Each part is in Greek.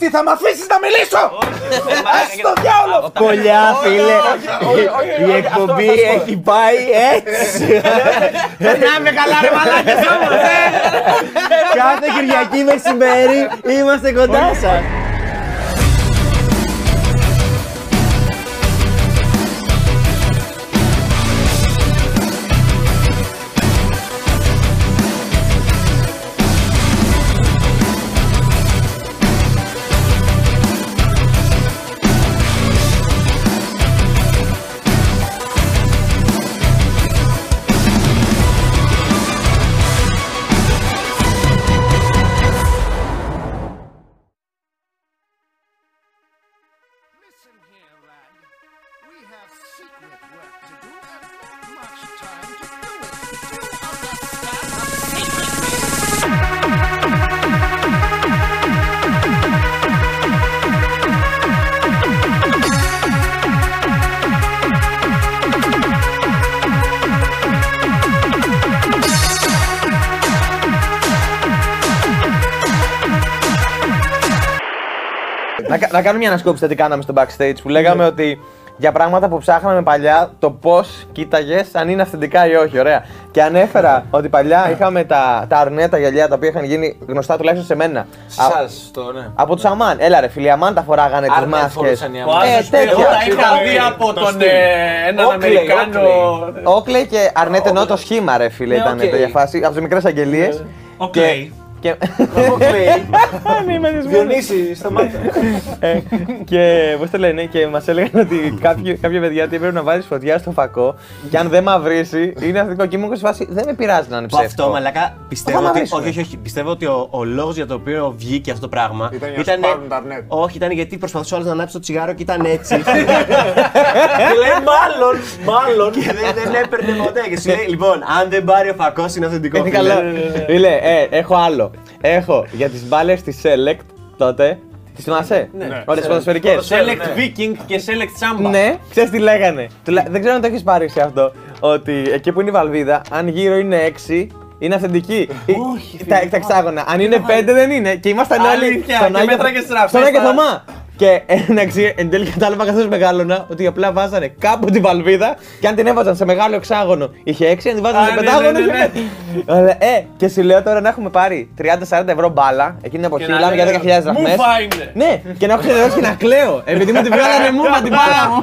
Τι θα με αφήσεις να μιλήσω! Ας το διάολο! Κολλιά, φίλε. Η εκπομπή έχει πάει έτσι. Περνάμε καλά ρε μαλάκες όμως, ε! Κάθε Κυριακή μεσημέρι είμαστε κοντά σας. Να, κα- να κάνω μια ανασκόπηση τι κάναμε στο backstage που λέγαμε ότι για πράγματα που ψάχναμε παλιά το πώς κοίταγες αν είναι αυθεντικά ή όχι. Ωραία. Και ανέφερα ότι παλιά είχαμε τα, τα αρνέτα γυαλιά τα οποία είχαν γίνει γνωστά τουλάχιστον σε μένα. Α- Σας το, ναι. από τους Αμάν. Έλα ρε φίλοι, οι Αμάν τα φοράγανε τις Άρνετ μάσκες. φορούσαν οι Ο Αμάν. Ε, Άζος τέτοια. εγώ τα είχα Συγγνώμη, δει από το τον στυλ. ε, έναν Oakley, Αμερικάνο. Όκλεϊ και Αρνέτ εννοώ το σχήμα, ρε φίλε, Ναι, ήταν οκ. τέτοια φάση. Από τις μικρές αγγελίες. Ο Κλέη. Και... Διονύση, σταμάτα. Ε, και πώς το λένε, και μας έλεγαν ότι κάποιοι, κάποια παιδιά τι έπρεπε να βάλει φωτιά στο φακό και αν δεν μαυρίσει είναι αυθεντικό. Και ήμουν σε φάση δεν με πειράζει να είναι Που ψεύτικο. αυτό μαλακά πιστεύω Θα ότι. μαυρίσουμε. Όχι, όχι, όχι. Πιστεύω ότι ο, ο λόγος για τον οποίο βγήκε αυτό το πράγμα. Ήταν για να σπάρουν τα αρνέτ. Όχι, ήταν γιατί προσπαθούσε ο άλλο να ανάψει το τσιγάρο και ήταν έτσι. Και λέει μάλλον, μάλλον. και δεν, δεν έπαιρνε ποτέ. Και σου λέει, λοιπόν, αν δεν πάρει ο φακός είναι αυθεντικό. Είναι φίλε». καλό. Φίλε, ε, έχω άλλο. Έχω για τις μπάλες της Select τότε. Τις θυμάσαι; Ναι. Ωραίε ποδοσφαιρικές. Select Viking και Select Samba. Ναι, ξέρεις τι λέγανε; Τουλά- Δεν ξέρω αν το έχεις πάρει σε αυτό. Ότι εκεί που είναι η βαλβίδα, αν γύρω είναι 6, είναι αυθεντική. Όχι, Τα, τα εξάγωνα. Αν είναι 5 δεν είναι. Και ήμασταν όλοι. Αλήθεια, στον και Άγιο- μέτραγες στραφές Στον Άγιο τα- Θωμά. Και εντάξει, εν τέλει κατάλαβα καθώς μεγάλωνα ότι απλά βάζανε κάπου τη βαλβίδα και αν την έβαζαν σε μεγάλο εξάγωνο είχε 6, αν την βάζανε Α, σε ναι, πεντάγωνο ναι, είχε ναι, πέντε. Αλλά, Ε, και σου λέω τώρα να έχουμε πάρει 30-40 ευρώ μπάλα, εκείνη την εποχή Και να μιλάμε για λένε, 10.000 δραχμές. «Μούφα είναι». Ναι, και να έχω ξεδώσει να κλαίω. Επειδή μου την βγάλανε μου την μπάλα μου.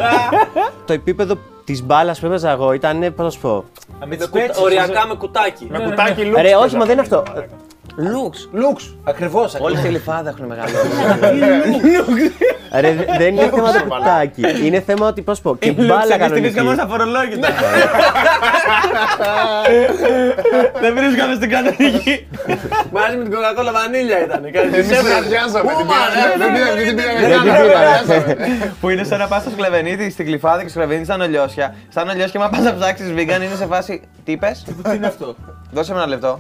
Το επίπεδο της μπάλας που έπαιζα εγώ ήταν. Πώς να σου πω. Με κουτα- Οριακά με κουτάκι. Με κουτάκι λούξ. Ρε, όχι, μα δεν είναι αυτό. Λουξ. Λούξ. Ακριβώς. Όλοι στη λιφάδα έχουν μεγάλο. Ρε, δε- δεν είναι θέμα το κουτάκι. Είναι θέμα ότι πώς πω. Και μπάλα κανονική. αφορολόγητα. Δεν βρίσκαμε στην κανονική. Μαζί με την Coca-Cola βανίλια ήταν. Εμείς συναντιάζαμε. την πήγαμε- Δεν πήγαμε- δεν την πήγαμε Δεν την καν, πήγαμε. συναντιάζαμε. Που είναι σαν να πας στο Σκλεβενίτη, στην κλειφάδα και στο Σκλεβενίτη σαν ολιώσια. Σαν ολιώσια, μα πας να ψάξεις vegan, είναι σε φάση. Τι είπες, Τι είναι αυτό; δώσε με ένα λεπτό.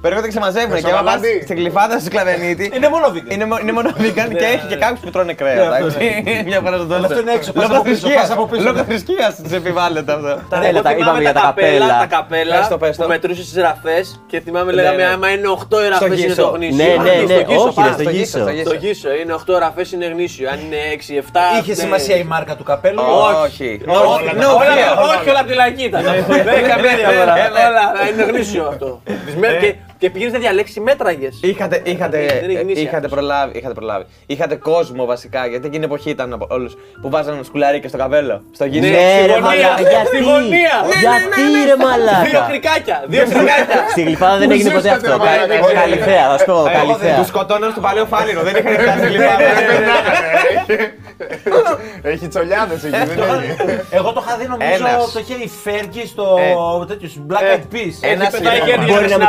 Περίπου και σε μαζεύουν και άμα πας Σοκολάτι. στην κλειφάδα στο Σκλεβενίτη. Είναι μόνο vegan. Είναι, μο- είναι μόνο vegan και έχει και κάποιους που τρώνε κρέα. εντάξει. Μια φορά στον τόλο. Αυτό είναι έξω, πας Λόγω από πίσω, θρησκείας. πας από πίσω. Λόγω θρησκείας τους επιβάλλεται αυτό. Έλα, Εγώ τα- θυμάμαι είπαμε για τα καπέλα. Τα καπέλα Πες το, πες το. που μετρούσε τι ραφές και θυμάμαι Ναι, λέγαμε ναι. άμα είναι 8 ραφές είναι γύσο. το γνήσιο. Ναι, ναι, Α, ναι, στο γύσο όχι, πάνω. ρε, στο γύσο. Στο γύσο είναι 8 ραφές είναι γνήσιο. Αν είναι 6, 7. Είχε σημασία η μάρκα του καπέλου; Όχι. Όχι, No όλα- fear. όχι όλα από τη λαϊκή ήταν. Δεν έχει καμία διαφορά. Όλα είναι γνήσιο αυτό. Τις μέ- και- Και πήγαινε να διαλέξει μέτραγε. Είχατε, είχατε, Δεν είναι γνήσια. είχατε, προλάβει, είχατε προλάβει. Είχατε κόσμο βασικά, γιατί εκείνη την εποχή ήταν από όλους που βάζανε σκουλαρίκια στο καβέλο. Στο γύσο. Ναι, ρε γωνία, μαλάκα, στη γιατί. γωνία. Ναι, Γιατί ρε Δύο μαλάκα. κρικάκια. Δύο κρικάκια. Στην γλυφάδα δεν Πού έγινε ποτέ ζήσατε, αυτό. ρε μαλάκα, Κα- Καλυθέα, θα σου πω, καλυθέα. Του σκοτώναν στο παλαιό φάληρο, δεν είχαν φτάσει λοιπόν. Έχει τσολιάδες εκεί, δεν έχει. Εγώ το είχα δει νομίζω Ένας. το είχε η Φέργκη στο Ε. τέτοιο στους Black Eyed Peas. Ένας πετάει λοιπόν. χέρι για Μπορεί να με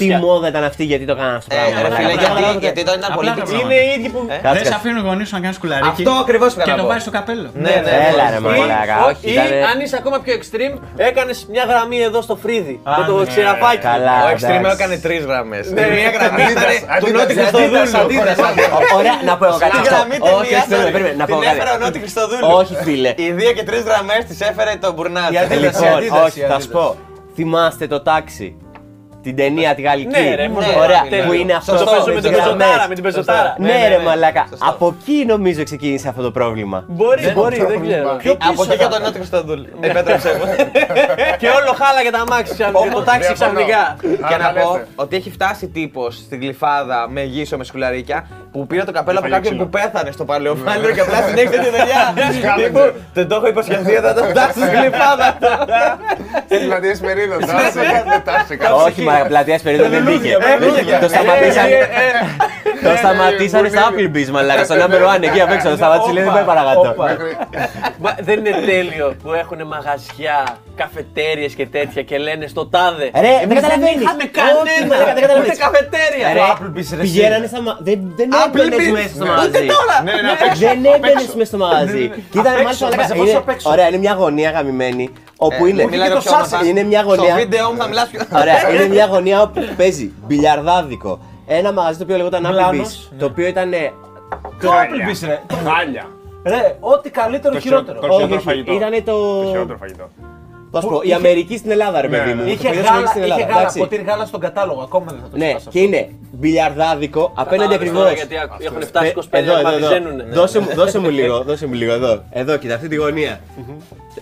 συναυλία εξηγήσει στα κάτι τι λιώσια. μόδα ήταν αυτή, γιατί το κάνανε αυτό το Ε, πράγμα. ρε μαλάκα. φίλε, Δεν γιατί, καταλάβω γιατί τότε ήταν πολύ Απλά πιτσί. Είναι οι ίδιοι που. Κάτσε, Δεν σε κάτσε. αφήνουν οι γονείς σου να κάνεις κουλαρίκι. Αυτό ακριβώς πήγα Και να το πω. βάζεις στο καπέλο. Ναι, ναι. Έλα ρε Ή- μαλάκα, όχι. Ή ήτανε- αν είσαι ακόμα πιο extreme, έκανες μια γραμμή εδώ στο φρύδι. Α, Με το ναι. ξεραφάκι. Καλά. Ο Extreme εντάξει. έκανε τρεις γραμμές. Ναι. Μία γραμμή ήταν Αντίτας, του Νότι Αντίτας, Χριστοδούλου. Αντίτας, Ωραία, να πω εγώ κάτι. Στην αυτό. γραμμή Όχι, ταινίας, περίμενε, περίμενε, να πω την κάτι. έφερε ο Νότι Χριστοδούλου. Όχι, φίλε. Οι δύο και τρεις γραμμές τις έφερε το Μπουρνάτ. Η αντίδραση, η Λοιπόν, αντίδραση, όχι, η θα σου πω. Θυμάστε το τάξι. Την ταινία τη γαλλική. Ναι, ρε, μόνο. Ωραία, Ναι, που ναι. είναι αυτό Το Σωστό, παίζω με με τις την γραμμές. πεζοτάρα, με την πεζοτάρα. Ναι, Ναι, ναι, ρε ναι. μαλάκα. Σωστό. Από εκεί νομίζω ξεκίνησε αυτό το πρόβλημα. Μπορεί, μπορεί, δεν ξέρω. Από εκεί και τον Νότιο Κωνσταντούλη. Επέτρεψε μου. Και όλο χάλαγε τα μάξι ξαφνικά. Και το τάxi διαφωνώ. ξαφνικά. Και Α, να πω λέτε. ότι έχει φτάσει τύπος στην κλειφάδα με γύσο με σκουλαρίκια που πήρε το καπέλο από Έφαγε κάποιον ξύλο. που πέθανε στο παλαιοφάλιρο και απλά συνέχισε τη δουλειά. Σκάλεξε. Τύπου, Δεν το έχω υποσχεθεί ότι θα το φτάσει στην κλειφάδα. Στην πλατεία Σπερίδων. Τάσε, δεν τάσε κάτι. Όχι, μα πλατεία περίοδο δεν μπήκε. Το σταματήσανε. Το σταματήσανε στα Applebee's, μαλάκα. Στο number one εκεί απ' έξω. Το σταματήσει λέει δεν πάει παρακάτω. Μα δεν είναι τέλειο που έχουν μαγαζιά, καφετέρειε και τέτοια και λένε στο τάδε. Ρε, δεν «Εμείς καταλαβαίνεις. είχαμε Όχι, κανένα. μαλάκα, δεν καταλαβαίνεις. Ούτε καφετέρεια. Ρε, Applebee's, ρε, πηγαίνανε στα μα... Δεν, δεν έμπαινες Applebee's. μέσα στο Ναι. μαγαζί. Ούτε τώρα. Ναι, ναι, απ' έξω. Δεν απ' έμπαινες έξω. μέσα στο μαγαζί. Και ήταν Απ' μάλιστα έξω, μαλάκα, μαζευόσαι είναι- απ' έξω. Ωραία, είναι μια γωνία γαμημένη. Όπου είναι. Μιλάει και το πιο όμορφα. Είναι μια γωνία. Στο βίντεο μου θα μιλάς πιο. Ωραία, είναι μια γωνία όπου παίζει μπιλιαρδάδικο. Ένα μαγαζί το οποίο λεγόταν Μπλάνος, Applebee's. ναι. Το οποίο ήταν. Το Applebee's, ρε. Χάλια. Ρε, ό,τι καλύτερο Το χειρότερο. χειρότερο. Όχι, χειρότερο όχι. φαγητό. Ήταν το. Το χειρότερο φαγητό. Πώς πω, η Αμερική στην Ελλάδα, ρε Ναι, παιδί ναι. μου. Το Είχε φαγητό γάλα, στην Ελλάδα, είχε γάλα, εντάξει. ποτήρι γάλα στον κατάλογο. Ακόμα δεν θα το Ναι, ξεχάσω και είναι μπιλιαρδάδικο απέναντι ακριβώς. Γιατί έχουν φτάσει 25 Εδώ, εδώ, να εδώ. μαθαίνουν. Δώσε, μου- δώσε μου λίγο, δώσε μου λίγο εδώ. Εδώ, κοίτα, αυτή τη γωνία.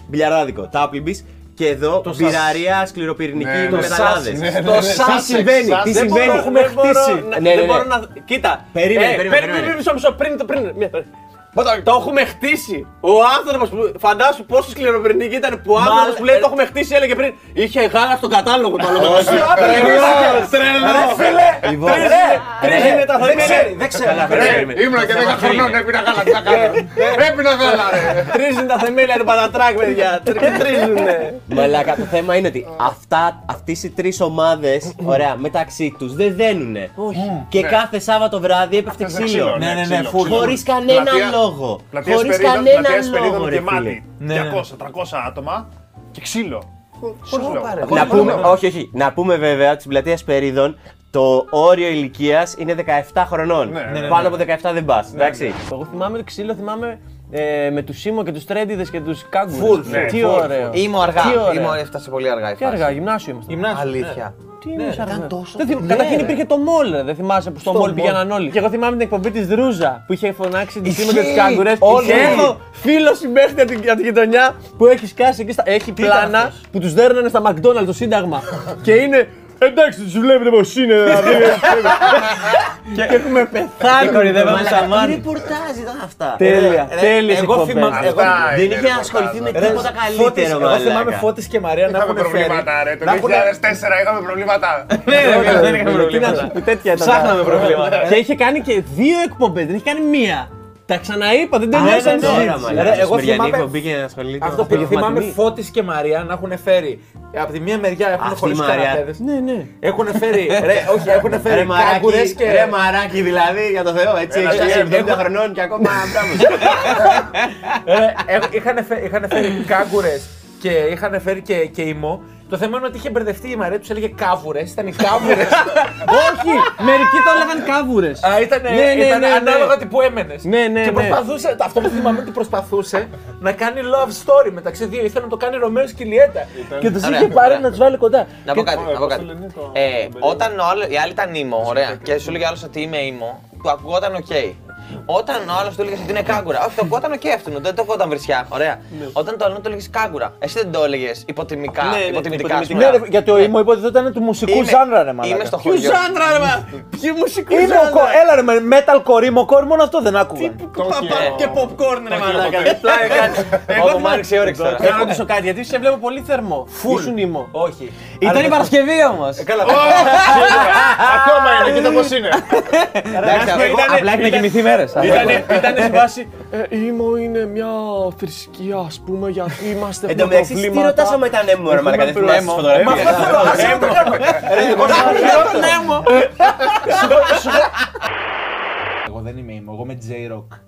Μπιλιαρδάδικο, τα Applebee's και εδώ Το σας- μπειραρία σκληροπυρηνική Ναι, με το μεταλλάδες. σας, ναι, Το ναι, σας Τι σας συμβαίνει, σας- τι δεν συμβαίνει; μπορώ- έχουμε Δεν μπορώ χτίσει. να- Ναι, ναι, Δεν ναι. μπορώ να. Κοίτα. Περίμενε, Ε, περίμενε, περίμενε, περίμενε. μισό, μισό, πριν το πριν. μία- Το έχουμε χτίσει. Ο άνθρωπος που. Φαντάσου πόσο σκληροπυρηνική ήταν που ο άνθρωπος που λέει το έχουμε χτίσει έλεγε πριν. Είχε γάλα στο κατάλογο το άλλο Τρελό! Λοιπόν, Τρεις είναι τα Δεν θεμέλια. ξέρει, δεν ξέρει. Ρε, Ήμουνα και 10 χρονών, έπινα γάλα, τι να κάνω. Έπινα γάλα, ρε. Τρίζουν τα θεμέλια του πατατράκ, παιδιά. Τρι- Και τρίζουνε. Μαλάκα, το θέμα είναι ότι αυτά, αυτές οι τρεις ομάδες, ωραία, μεταξύ τους δεν δένουνε. Και κάθε Σάββατο βράδυ έπεφτε Έπαιζε ξύλο. ξύλο, Ναι, ναι, ναι, ξύλο, φουλ. ξύλο. Χωρίς κανένα Πλατεία- λόγο. πλατεία Χωρίς Σπερίδων- κανένα πλατεία Σπερίδων λόγο, ρε γεμάτη. φίλε. Ναι, ναι. 200-300 άτομα και ξύλο. Χωρίς λόγο. Να πούμε, όχι, όχι. Να πούμε βέβαια ότι στην πλατεία Σπερίδων το όριο ηλικίας είναι 17 χρονών. Ναι, ναι, ναι. Πάνω από 17 δεν πας. Εντάξει. Εγώ θυμάμαι το ξύλο, θυμάμαι ε, με τους Σίμω και τους Τρέντιδες και τους Κάγκουρες. Φουλ, ναι, Τι φουλ, ωραίο. Ήμουν αργά. Τι ωραία. Ήμουν έφτασε πολύ αργά η Τι φάση. αργά, γυμνάσιο ήμασταν. Γυμνάσιο. Αλήθεια. Τι είναι αργά. τόσο Δεν θυμ- Ναι, Καταρχήν ρε. υπήρχε το μόλ, ρε. δεν θυμάσαι που στο Στο μόλ μολ. πήγαιναν όλοι. Και εγώ θυμάμαι την εκπομπή της Ρούζα που είχε φωνάξει τη Σίμω και Ισχύει. του Κάγκουρες. Όλοι. Και έχω φίλο συμπέχτη από την, από την γειτονιά που έχει σκάσει εκεί. Στα... Έχει ήταν πλάνα αυτός; που τους δέρνανε στα McDonald's το Σύνταγμα. και είναι. Εντάξει, τους βλέπετε πώς είναι. δηλαδή. και έχουμε πεθάνει. Και κορυδεύαμε Μαλάκα, σαν τι μάνι. ρεπορτάζ ήταν αυτά. Τέλεια, Ρε, τέλειες εγώ θυμάμαι- εγώ- Αυτά Δεν είναι είχε ρεπορτάζ, ασχοληθεί με ρε. τίποτα Φώτης, καλύτερο, εγώ θυμάμαι μαλάκα. Φώτης και Μαρία να Είχαμε έχουν φέρει. προβλήματα, ρε. Το να έχουν- 2004 είχαμε προβλήματα. Ναι, ρε, φίλε, δεν είχαμε Τι να προβλήματα. σου πει, τέτοια ήταν. Ψάχναμε προβλήματα. Και είχε κάνει και δύο εκπομπές, δεν είχε κάνει μία. Τα ξαναείπα, δεν τελειώσαν ναι, τη ναι. Τώρα, συζήτηση. μαλάκα. Ρε, εγώ Μεσημεριανή θυμάμαι- εκπομπή και να ασχολείται. Αυτό με που θυμάμαι τιμή. Φώτης και Μαρία να έχουν φέρει. Από τη μία μεριά έχουν Αυτή η χωρίσει Μαρία. καναπέδες. Ναι, ναι. Έχουν φέρει, ρε, όχι, έχουν Ρε φέρει κάγκουρες μαράκι, και... ρε μαράκι δηλαδή, για το Θεό, έτσι, Έλα, έχει φτάσει έχω- 70 χρονών και ακόμα μπράβο. Ε, ε, είχαν φέρει, είχαν φέρει κάγκουρες και είχαν φέρει και, και ημό. Το θέμα είναι ότι είχε μπερδευτεί η Μαρία, τους έλεγε κάβουρες. Ήταν οι κάβουρες. Όχι, μερικοί το έλεγαν κάβουρες. Α, ήταν, Ναι, ναι, ήταν ναι, ναι. ανάλογα τι που έμενες. Ναι, ναι, και ναι. προσπαθούσε, αυτό που θυμάμαι ότι προσπαθούσε να κάνει love story μεταξύ δύο. Ήθελε να το κάνει Ρωμαίο και Λιέτα. Και τους Ωραία. είχε πάρει να τους βάλει κοντά. Να πω Και- κάτι. Να πω κάτι. Ε, όταν ο άλλο, η άλλη ήταν ήμο, ωραία, και σου έλεγε άλλος ότι είμαι ήμο, του ακουγόταν οκ. Όταν ο άλλος του έλεγε ότι είναι κάγκουρα, όχι, το ακουγόταν οκ αυτόν, δεν το ακουγόταν βρισιά. Ωραία. Όταν το άλλο του έλεγε κάγκουρα, εσύ δεν το έλεγες υποτιμικά, Ναι, ναι, υποτιμητικά. ας υποτιμητικά. πούμε. Ναι, ρε, γιατί ο ήμο υποτίθεται ήταν του μουσικού Είμαι- ζάνρα, ρε μαλάκα. Είμαι στο Ποιου χωριό. ζάντρα, ρε μα! Ποιου μουσικού Είναι ο κο... Έλα ρε, με metal core, core, μόνο αυτό δεν άκουγαν. Και popcorn, ρε μαλάκα. δεν πλάκα κάνεις. Εγώ Όπου μου θυμάμαι- άνοιξε η όρεξη τώρα. Να ρωτήσω κάτι, γιατί σε βλέπω πολύ θερμό. Ήσουν ήμο. Όχι. Ήταν η Παρασκευή όμως. Ε, Καλά, Ακόμα είναι, κοίτα πώς είναι. Εντάξει, πούμε, εγώ ήτανε- απλά έχει να κοιμηθεί μέρες. Ήτανε, ήτανε σε βάση. Ε, ήμο είναι μια θρησκεία, ας πούμε, γιατί είμαστε Εν τω με μεταξύ, τι προβλήματα. ρωτάς άμα ήταν έμμο, ρε μαλάκα, δεν θυμάσαι τις φωτογραφίες. Εγώ δεν είμαι ήμο, εγώ είμαι J-Rock.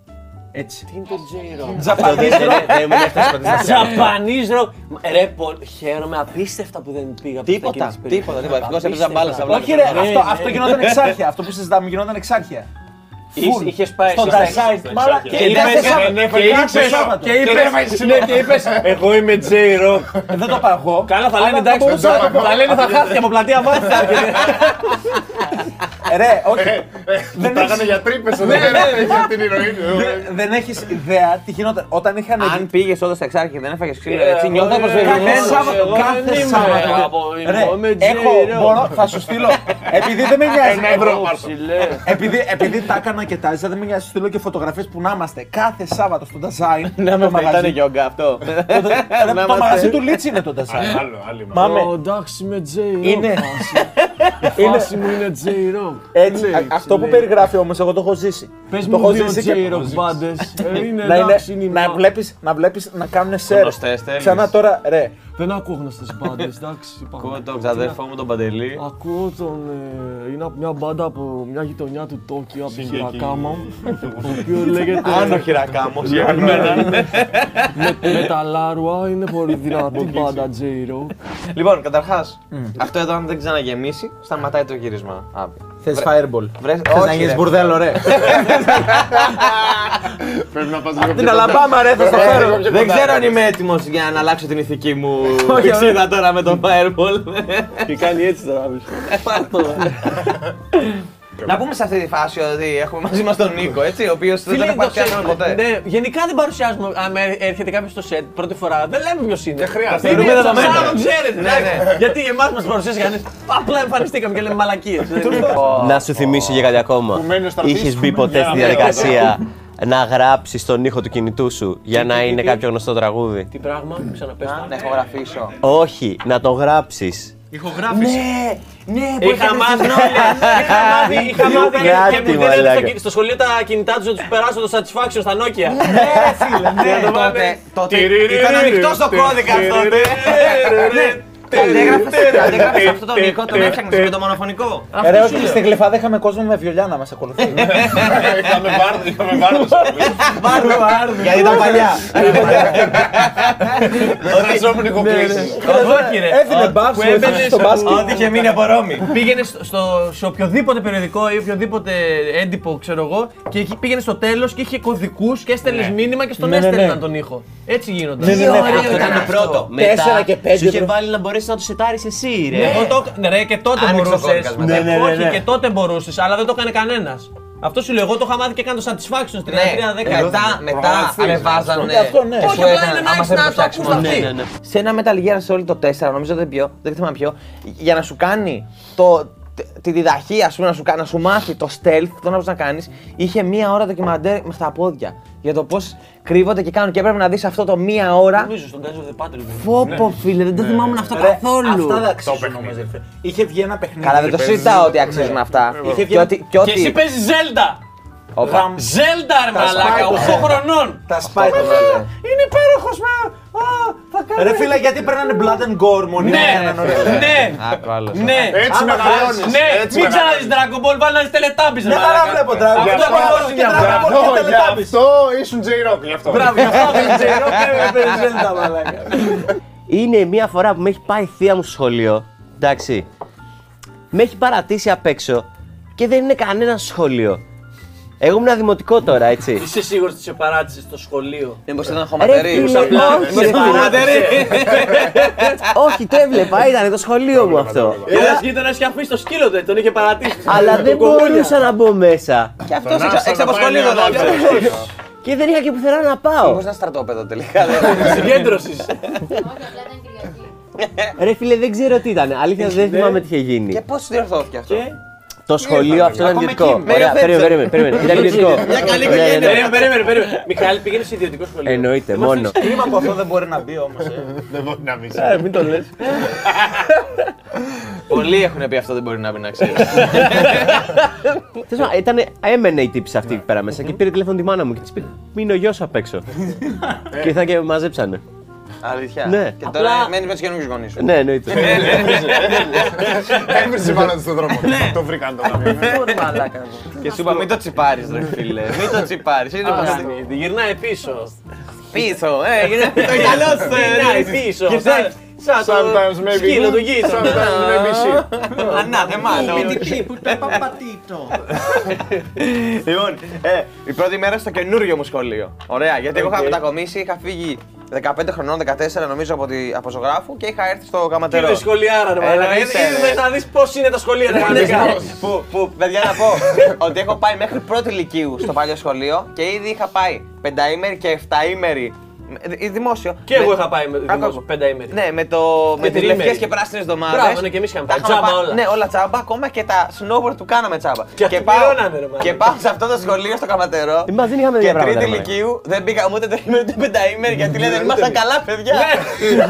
Έτσι. Τι είναι το J-Rock. Αυτό δεν- δεν- Δεν μου έφτασε ποτέ στα αυτιά. Japanese rock. Ρε, πο- χαίρομαι απίστευτα που δεν πήγα από Τίποτα, εκείνες τις περιοχές. τίποτα, τίποτα. Ευτυχώς έπαιζα μπάλα στα Όχι ρε, Ναι, αυτό, ναι. αυτό γινόταν εξάρχεια. Αυτό που συζητάμε γινόταν εξάρχεια. Full. Είχε πάει Στο εσύ στα Dasein. εξ- Μαλά, και και είπες- κάθε Σάββατο. ναι, Και κάθε είπες- Σάββατο. Και Και είπες, δεν βάζεις ναι, και είπες, Εγώ είμαι J-Rock. «Ε, δεν το πάω εγώ. Καλά θα λένε Αλλά εντάξει. μπορούσα να το πω. Θα λένε θα χάθηκε από πλατεία μάτια. Ε, Ρε, όχι. Δεν Τα έχεις- έκανε για τρύπες εδώ Ναι, πέρα. ναι, ναι. για την ηρωίνη. Δεν- Δεν έχεις ιδέα τι γινόταν. Όταν είχαν Αν πήγες όντως στα εξάρχεια και δεν έφαγες ξύλο, Ε, έτσι νιώθω πως δεν Κάθε Σάββατο, κάθε Σάββατο. Ρε, έχω, μπορώ, θα σου στείλω. Επειδή δεν με νοιάζει. Ένα ευρώ πάρ' το. Επειδή, επειδή τα έκανα και τάζα, δεν με νοιάζει. Σου στείλω και φωτογραφίες που να είμαστε κάθε Σάββατο στο Design. Ναι, το με ήταν μαγαζί. γιόγκα αυτό. Το- ρε, Το μαγαζί του Λίτσι είναι το Design. Άλλο, άλλη μάλλον. Μάμε. εντάξει με J-Rock. Είναι. Η φάση μου είναι J-Rock. Έτσι, α- αυτό που περιγράφει όμως, εγώ το έχω ζήσει. Πες το μου έχω δύο ζήσει και- J-Rock μπάντες. Ε, Είναι Να, είναι, εντάξει, είναι η να, μα- βλέπεις, να βλέπεις να κάνουν σερ. Γνωστές θέλεις. Ξανά τώρα, ρε. Δεν ακούω γνωστές μπάντες, εντάξει. είπαμε. Ακούω τον ξαδέρφο μου τον Παντελή. Ακούω τον. ε, είναι από μια μπάντα από μια γειτονιά του Τόκιο, από τη Χειρακάμα. Το οποίος λέγεται. Άνω χειρακάμος. με, με τα Λάρουα είναι πολύ δυνατή μπάντα J-Rock. Λοιπόν, καταρχάς, αυτό εδώ αν δεν ξαναγεμίσει, σταματάει το γύρισμα. αύριο. Θες fireball. Βρες- Θες να όχι, γίνεις ρε. μπουρδέλο, ρε. Πρέπει να πας λίγο πιο Την κοντά. Αλαμπάμα, ρε, θα στο Ρε, φέρω. λίγο πιο Δεν κοντά, ξέρω ρε. αν είμαι έτοιμος για να αλλάξω την ηθική μου πηξίδα τώρα με τον Fireball. Και κάνει έτσι τώρα. Να πούμε σε αυτή τη φάση ότι έχουμε μαζί μας τον Νίκο, έτσι, ο οποίος δεν τον έχουμε πιάσει ποτέ. Ναι, γενικά δεν παρουσιάζουμε. Αν έρχεται κάποιος στο σετ πρώτη φορά, δεν λέμε ποιος είναι. Δεν χρειάζεται. Είναι Θεωρούμε σαν δεδομένο. να τον ξέρετε. Ναι, ναι. Γιατί εμάς μας παρουσιάζει κανείς. Απλά εμφανιστήκαμε και λέμε μαλακίες. Να σου θυμίσω για κάτι ακόμα. μένει ο στρατής, Είχες που μπει μένει ποτέ για στη να μην- διαδικασία να γράψεις τον ήχο του κινητού σου για να είναι κάποιο γνωστό τραγούδι; Τι πράγμα, ξαναπες το. Να ηχογραφήσω. Όχι, να το γράψεις. Ναι, ναι, που Είχα μάθει, είχα μάθει, είχα μάθει και- Κάτι, και μου δίνανε μαλάκα. στο- στο σχολείο τα κινητά τους να τους περάσω το satisfaction στα Nokia. Ναι, φίλε, ναι, τότε, τότε ήταν ανοιχτός στο κώδικας τότε. Αντέγραφες αυτό το Νίκο, τον έφτιαχνες με το μονοφωνικό. Ρε, όχι, στη γλυφάδα είχαμε κόσμο με βιολιά να μας ακολουθεί. Είχαμε βάρδο, είχαμε βάρδο. Γιατί ήταν παλιά. Χρειαζόμουν ηχοκλήσεις. Όχι ρε. Έδινε μπαφ που έμπαινε στο μπάσκετ. Ό,τι είχε μείνει από Ρώμη. Πήγαινε στο, στο- σε οποιοδήποτε περιοδικό ή οποιοδήποτε έντυπο, ξέρω εγώ, και εκεί πήγαινε στο τέλος και είχε κωδικούς και έστελνες μήνυμα και στον Ναι, ναι, ναι. έστελναν τον ήχο. Έτσι γίνονταν. Ναι, ναι, ναι. Αυτό ήταν το πρώτο. Τέσσερα Μετά και πέντε σου είχε ευρώ. βάλει να μπορέσεις να το σετάρεις εσύ, ρε. Εγώ το, ναι, ρε, και τότε Άνοιξε ο μπορούσες. κώδικας μετά. Ναι, ναι, ναι, Όχι, ναι. και τότε μπορούσες, αλλά δεν το έκανε κανένας. Αυτό σου λέω, εγώ το είχα μάθει και κάνω satisfaction 33-10. Ναι, μετά, μετά με βάζανε. Και αυτό, ναι. Σου Όχι, απλά έκαναν, είναι άμα nice θέλεις να το το φτιάξουμε. ακούς Ναι, αυτή. ναι, ναι. Σε ένα Metal Gear Solid το 4, νομίζω δεν ποιο, δεν θυμάμαι ποιο, για να σου κάνει το, τε- τη διδαχή, ας πούμε, να σου, κα- να σου μάθει το stealth, το να πώς να κάνεις, είχε μία ώρα ντοκιμαντέρ με στα πόδια. Για το πώς κρύβονται και κάνουν και έπρεπε να δεις αυτό το μία ώρα. Νομίζω στον Guys of the Patrol. Φόπο, φίλε, δεν το θυμάμαι αυτό Ρε, καθόλου. Αυτά δεν αξίζουν όμως, ρε φίλε. Είχε βγει ένα παιχνίδι. Καλά, δεν το συζητάω ότι αξίζουν αυτά. Είχε βγει Και ότι. και Και εσύ ότι- παίζεις Zelda! Όπα. Ραμ- Zelda, ρε μαλάκα, σπάει το 8 Zelda. χρονών! Τα σπάει το βέβαια. Είναι υπέροχος με. Α, θα κάνω. Ρε φίλε, γιατί παίρνανε blood and gore μονίμως Ναι, για να είναι ωραίο. ναι, Άκου άλλος. ναι. Έτσι Άμα με χρεώνεις. Ναι, έτσι μην με ξαναδείς χρεώνεις. Dragon Ball, βάλει να δεις Teletubbies, ρε Δεν θα μαλάκα. βλέπω Dragon Γι' Ball. αυτό- Dragon Ball Γι' και αυτό- Dragon Ball και γι' Teletubbies. αυτό ήσουν J-Rock, γι' αυτό. Μπράβο, γι' αυτό δεν ξέρω και με Zelda μαλάκα. Είναι μια φορά που με έχει πάει η θεία μου στο σχολείο. Εντάξει. Με έχει παρατήσει απ' έξω και δεν είναι κανένας στο σχολείο. Εγώ ήμουν δημοτικό τώρα, έτσι. Είσαι σίγουρος ότι σε παράτησες στο σχολείο; Μήπως ήταν Ρε χωματερή. φίλε, όχι, ρε φίλε. Όχι, το έβλεπα, ήταν το σχολείο μου αυτό. Ένας γείτονας είχε αφήσει το σκύλο του, τον είχε παρατήσει. Αλλά δεν μπορούσα να μπω μέσα. Και αυτός Τον έξω άφησα έξω να από πάει σχολείο μια δεν νότια. άκουσα. Και δεν είχα και πουθενά να πάω. Πώς να στρατόπεδο τελικά. δεν- Συγκέντρωσης. Όχι, απλά ήταν Κυριακή. Ρε φίλε, δεν ξέρω τι ήταν. Αλήθεια δεν θυμάμαι τι είχε γίνει. Και πώς διορθώθηκε αυτό; Το σχολείο αυτό ήταν Ακόμα ιδιωτικό. εκεί, Ωραία, με περίμενε, περίμενε, περίμενε. Ήταν ιδιωτικό. Μια καλή Ναι, ναι, ναι. οικογένεια. Περίμενε, περίμενε, περίμενε. Μιχάλη πήγαινε σε ιδιωτικό σχολείο. Εννοείται, μόνο. Κρίμα που αυτό δεν μπορεί να μπει όμως. ε. Δεν μπορεί να μην Ε, μην το λες. Πολλοί έχουν πει αυτό δεν μπορεί να πει να ξέρεις. Τέλος πάντων, ήταν, έμενε η τύψη αυτή εκεί πέρα μέσα και πήρε τηλέφωνο τη μάνα μου και της είπε: Μείνει ο γιος απ' έξω. και ήρθαν και με μαζέψανε. Αλήθεια. Ναι. Και τώρα μένεις με τους καινούριου γονείς σου. ναι, εννοείται. Έβρισε μάλλον στον δρόμο. Το βρήκαν το καμιόν. Και σου είπα μην το τσιπάρεις, ρε φίλε. Μην το τσιπάρεις. Είναι πως Γυρνάει πίσω. πίσω. Ε, είναι το γυαλό σου. Γυρνάει πίσω. Και Στα- Σαν το Sometimes maybe σκύλο good, του γη. sometimes maybe shit. Ανάθεμα. puta papatito. Λοιπόν, ε, η πρώτη μέρα στο καινούριο μου σχολείο. Ωραία, γιατί εγώ είχα Οκ. μετακομίσει, είχα φύγει 15 χρονών, 14 νομίζω από, τη, από ζωγράφου και είχα έρθει στο Τι γαματερό. είναι σχολιάρα, ρε Ε, μαλάκα. εννοείται, Είδες ρε. να δεις πώς είναι τα σχολεία, ρε μαλάκα. που, που, παιδιά να πω ότι έχω πάει μέχρι πρώτη ηλικίου στο παλιό σχολείο και ήδη είχα πάει πενταήμερη και εφταήμερη ε, δημόσιο. Και εγώ Με- είχα πάει με Άκου, δημόσιο, άκου. πενταήμερη. Ναι, με, το, με τις τριήμερη. λευκές και πράσινες εβδομάδες. Μπράβο, ναι, και εμείς είχαμε Τα πάει. είχαμε Τζάμπα πάει- όλα. Ναι, όλα τσάμπα, ακόμα και τα snowboard του κάναμε τσάμπα. Και αυτοί πάω, πληρώνανε, ρε μαλάκα. και πάω σε αυτό το σχολείο στο Καματερό. Εμάς δεν είχαμε και τέτοια πράγματα, τρίτη ρε, ηλικίου δεν πήγαμε ούτε τριήμερη ούτε πενταήμερη γιατί λένε δεν ήμασταν καλά, παιδιά. Ναι,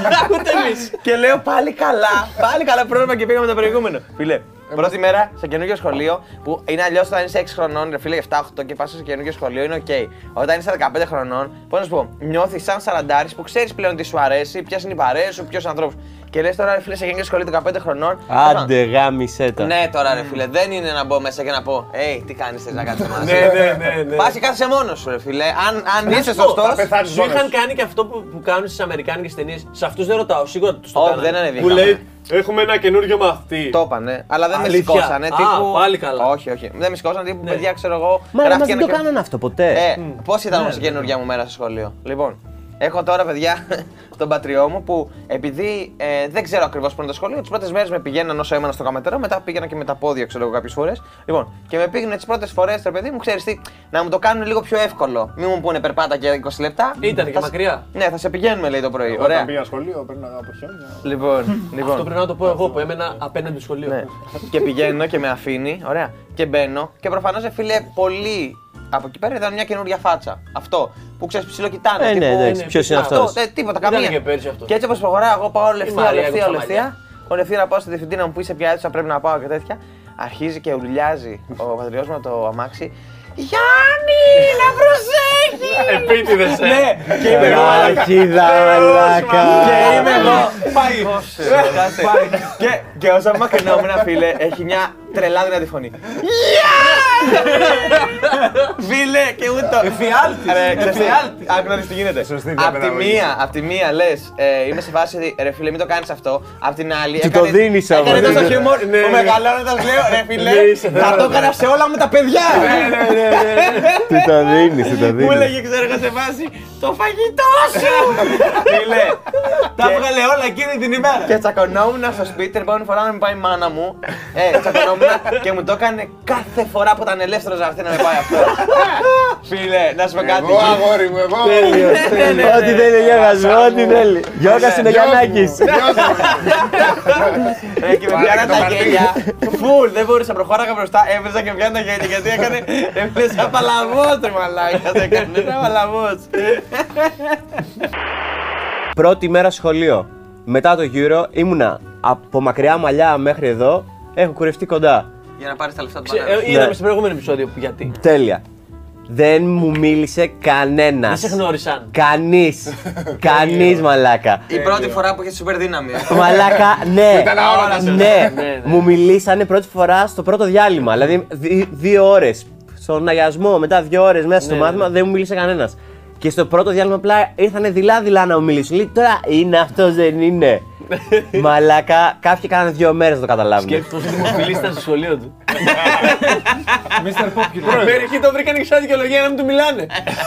ούτε εμείς. Και λέω πάλι καλά, πάλι καλά πρόγραμμα και πήγαμε το προηγούμενο. Φίλε, πρώτη μέρα σε καινούργιο σχολείο που είναι αλλιώς όταν είσαι 6 χρονών, ρε φίλε, 7-8 και πας σε καινούργιο σχολείο είναι οκ. Όταν είσαι 15 χρονών, πώς να σου πω, νιώθεις σαν σαραντάρι που ξέρεις πλέον τι σου αρέσει, ποιες είναι οι παρέες σου, ποιους ανθρώπους. Και λες τώρα, ρε φίλε, σε καινούργιο σχολείο 15 χρονών. Άντε, γάμισε το. Ναι, τώρα ρε φίλε, δεν είναι να μπω μέσα και να πω, Έι, τι κάνεις, θες να κάνεις μαζί. Ναι, ναι, ναι, ναι. Πας και κάθεσαι μόνος σου, ρε φίλε. Αν, αν Να είσαι σου πω, σωστός. θα πεθάνεις Σου μόνος είχαν σου. κάνει και αυτό που, που κάνουν στις Αμερικάνικες ταινίες. Σε αυτούς δεν ρωτάω, σίγουρα τους το Όχι, κάνανε. δεν ανεβήκαμε. Που λέει, έχουμε ένα καινούριο μαθητή. Το είπανε, αλλά δεν με Αλήθεια. σηκώσανε. Α, Τύπου... πάλι καλά. Όχι, όχι. Δεν με σηκώσανε τύπου Ναι. παιδιά, ξέρω εγώ. Μα ρε, μας γράφτηκε δεν το ένα- κάνανε αυτό ποτέ. Ε, πώς ήταν όμως η καινούργια μου μέρα στο σχολείο; Λοιπόν, έχω τώρα παιδιά τον πατριό μου που επειδή ε, δεν ξέρω ακριβώς που είναι το σχολείο, τις πρώτες μέρες με πηγαίναν όσο έμενα στο καμετερό, μετά πήγαινα και με τα πόδια, ξέρω εγώ κάποιες φορές. Λοιπόν, και με πήγαινε τις πρώτες φορές, το παιδί μου, ξέρεις τι, να μου το κάνουν λίγο πιο εύκολο. Μην μου πούνε περπάτα και 20 λεπτά. Ήταν και Θα σε- μακριά. Ναι, θα σε πηγαίνουμε λέει το πρωί. Όταν Ωραία. πήγα σχολείο, πρέπει να από χιόνια. Λοιπόν, λοιπόν. Αυτό πρέπει να το πω εγώ που έμενα απέναντι στο σχολείο. Ναι. και πηγαίνω και με αφήνει, ωραία. Και μπαίνω και προφανώς φίλε πολύ. Από εκεί πέρα ήταν μια καινούργια φάτσα. Αυτό που ξέρεις ψιλοκοιτάνε. Ε, ναι, τύπου- εντάξει, ποιος είναι Αυτός, αυτός. ε, τίποτα, Ήταν καμία. και πέρσι αυτό. Και έτσι όπως προχωράω, εγώ πάω λευθεία, Μαρία λευθεία, Κουτσαμαλιά. λευθεία. Ο λευθεία να πάω στη διευθυντήνα μου που είσαι πια αίθουσα, πρέπει να πάω και τέτοια. Αρχίζει και ουρλιάζει ο πατριός μου το αμάξι. Γιάννη, να προσέχεις! Επίτηδες, ε. Ναι, και είμαι εγώ. Αρχίδα, μαλάκα. Και είμαι εγώ. Πάει. Κάσε. Και, και όσο μακρινόμουν, φίλε, έχει μια τρελά δυνατή φωνή. Φίλε, και ούτω. Εφιάλτης. Άκου να δεις τι γίνεται. Σωστή Απ' τη διαπαιδαγωγή. μία, απ' τη μία λες, είμαι σε φάση ότι ρε φίλε, μην το κάνεις αυτό. Απ' την άλλη. Του έκανε- το δίνεις όμως. Έκανε τόσο χιούμορ. Ναι, Ο ναι. μεγαλώνοντας λέω, ρε φίλε, Ναι, είσαι θα το έκανα σε όλα μου τα παιδιά. Του το δίνεις, του το Μου δίνεις. έλεγε, ξέρω εγώ σε φάση, το φαγητό σου! Φίλε, τα έβγαλε όλα εκείνη την ημέρα. Και τσακωνόμουν στο σπίτι, την επόμενη φορά να με πάει η μάνα μου. Ε, τσακωνόμουν και μου το έκανε κάθε φορά που ήταν ελεύθερος να έρθει να με πάει αυτό. Φίλε, να σου πω κάτι. Εγώ αγόρι μου, εγώ. Ό,τι θέλει ο Γιώργας μου, ό,τι θέλει. Γιώργας είναι Γιαννάκης. Ε, και με Πάρε πιάναν το τα χαρτί. γέλια. Φουλ, δεν μπορούσα, προχώραγα μπροστά, έβριζα και πιάναν τα γέλια γιατί έκανε. Έβριζα σαν παλαβός, ρε μαλάκα. Το έκανε σαν παλαβός. Πρώτη μέρα σχολείο. Μετά το γύρο ήμουνα από μακριά μαλλιά μέχρι εδώ. Έχω κουρευτεί κοντά. Για να πάρεις τα λεφτά του Ξε- πατέρα. ε, Είδαμε Ναι. στο προηγούμενο επεισόδιο που γιατί. Τέλεια. Δεν μου μίλησε κανένας. Δεν σε γνώρισαν. Κανείς. Κανείς μαλάκα. Η πρώτη φορά που είχε σούπερ δύναμη. ε. Μαλάκα, ναι. Ήταν αόρατος. ναι. Ναι, ναι. Μου μιλήσανε πρώτη φορά στο πρώτο διάλειμμα. Δηλαδή δι- δύο ώρες. Στον αγιασμό, μετά δύο ώρες μέσα στο Ναι, μάθημα δεν μου μίλησε κανένας. Και στο πρώτο διάλειμμα απλά ήρθανε δειλά-δειλά να μου μιλήσουν. Λέει τώρα είναι αυτός, δεν είναι. Μαλάκα, κάποιοι κάνανε δύο μέρες να το καταλάβουν. Σκέφτομαι πόσο δημοφιλή ήταν στο σχολείο του. Mr. Popular. Μερικοί το βρήκαν και σαν δικαιολογία να μην του μιλάνε.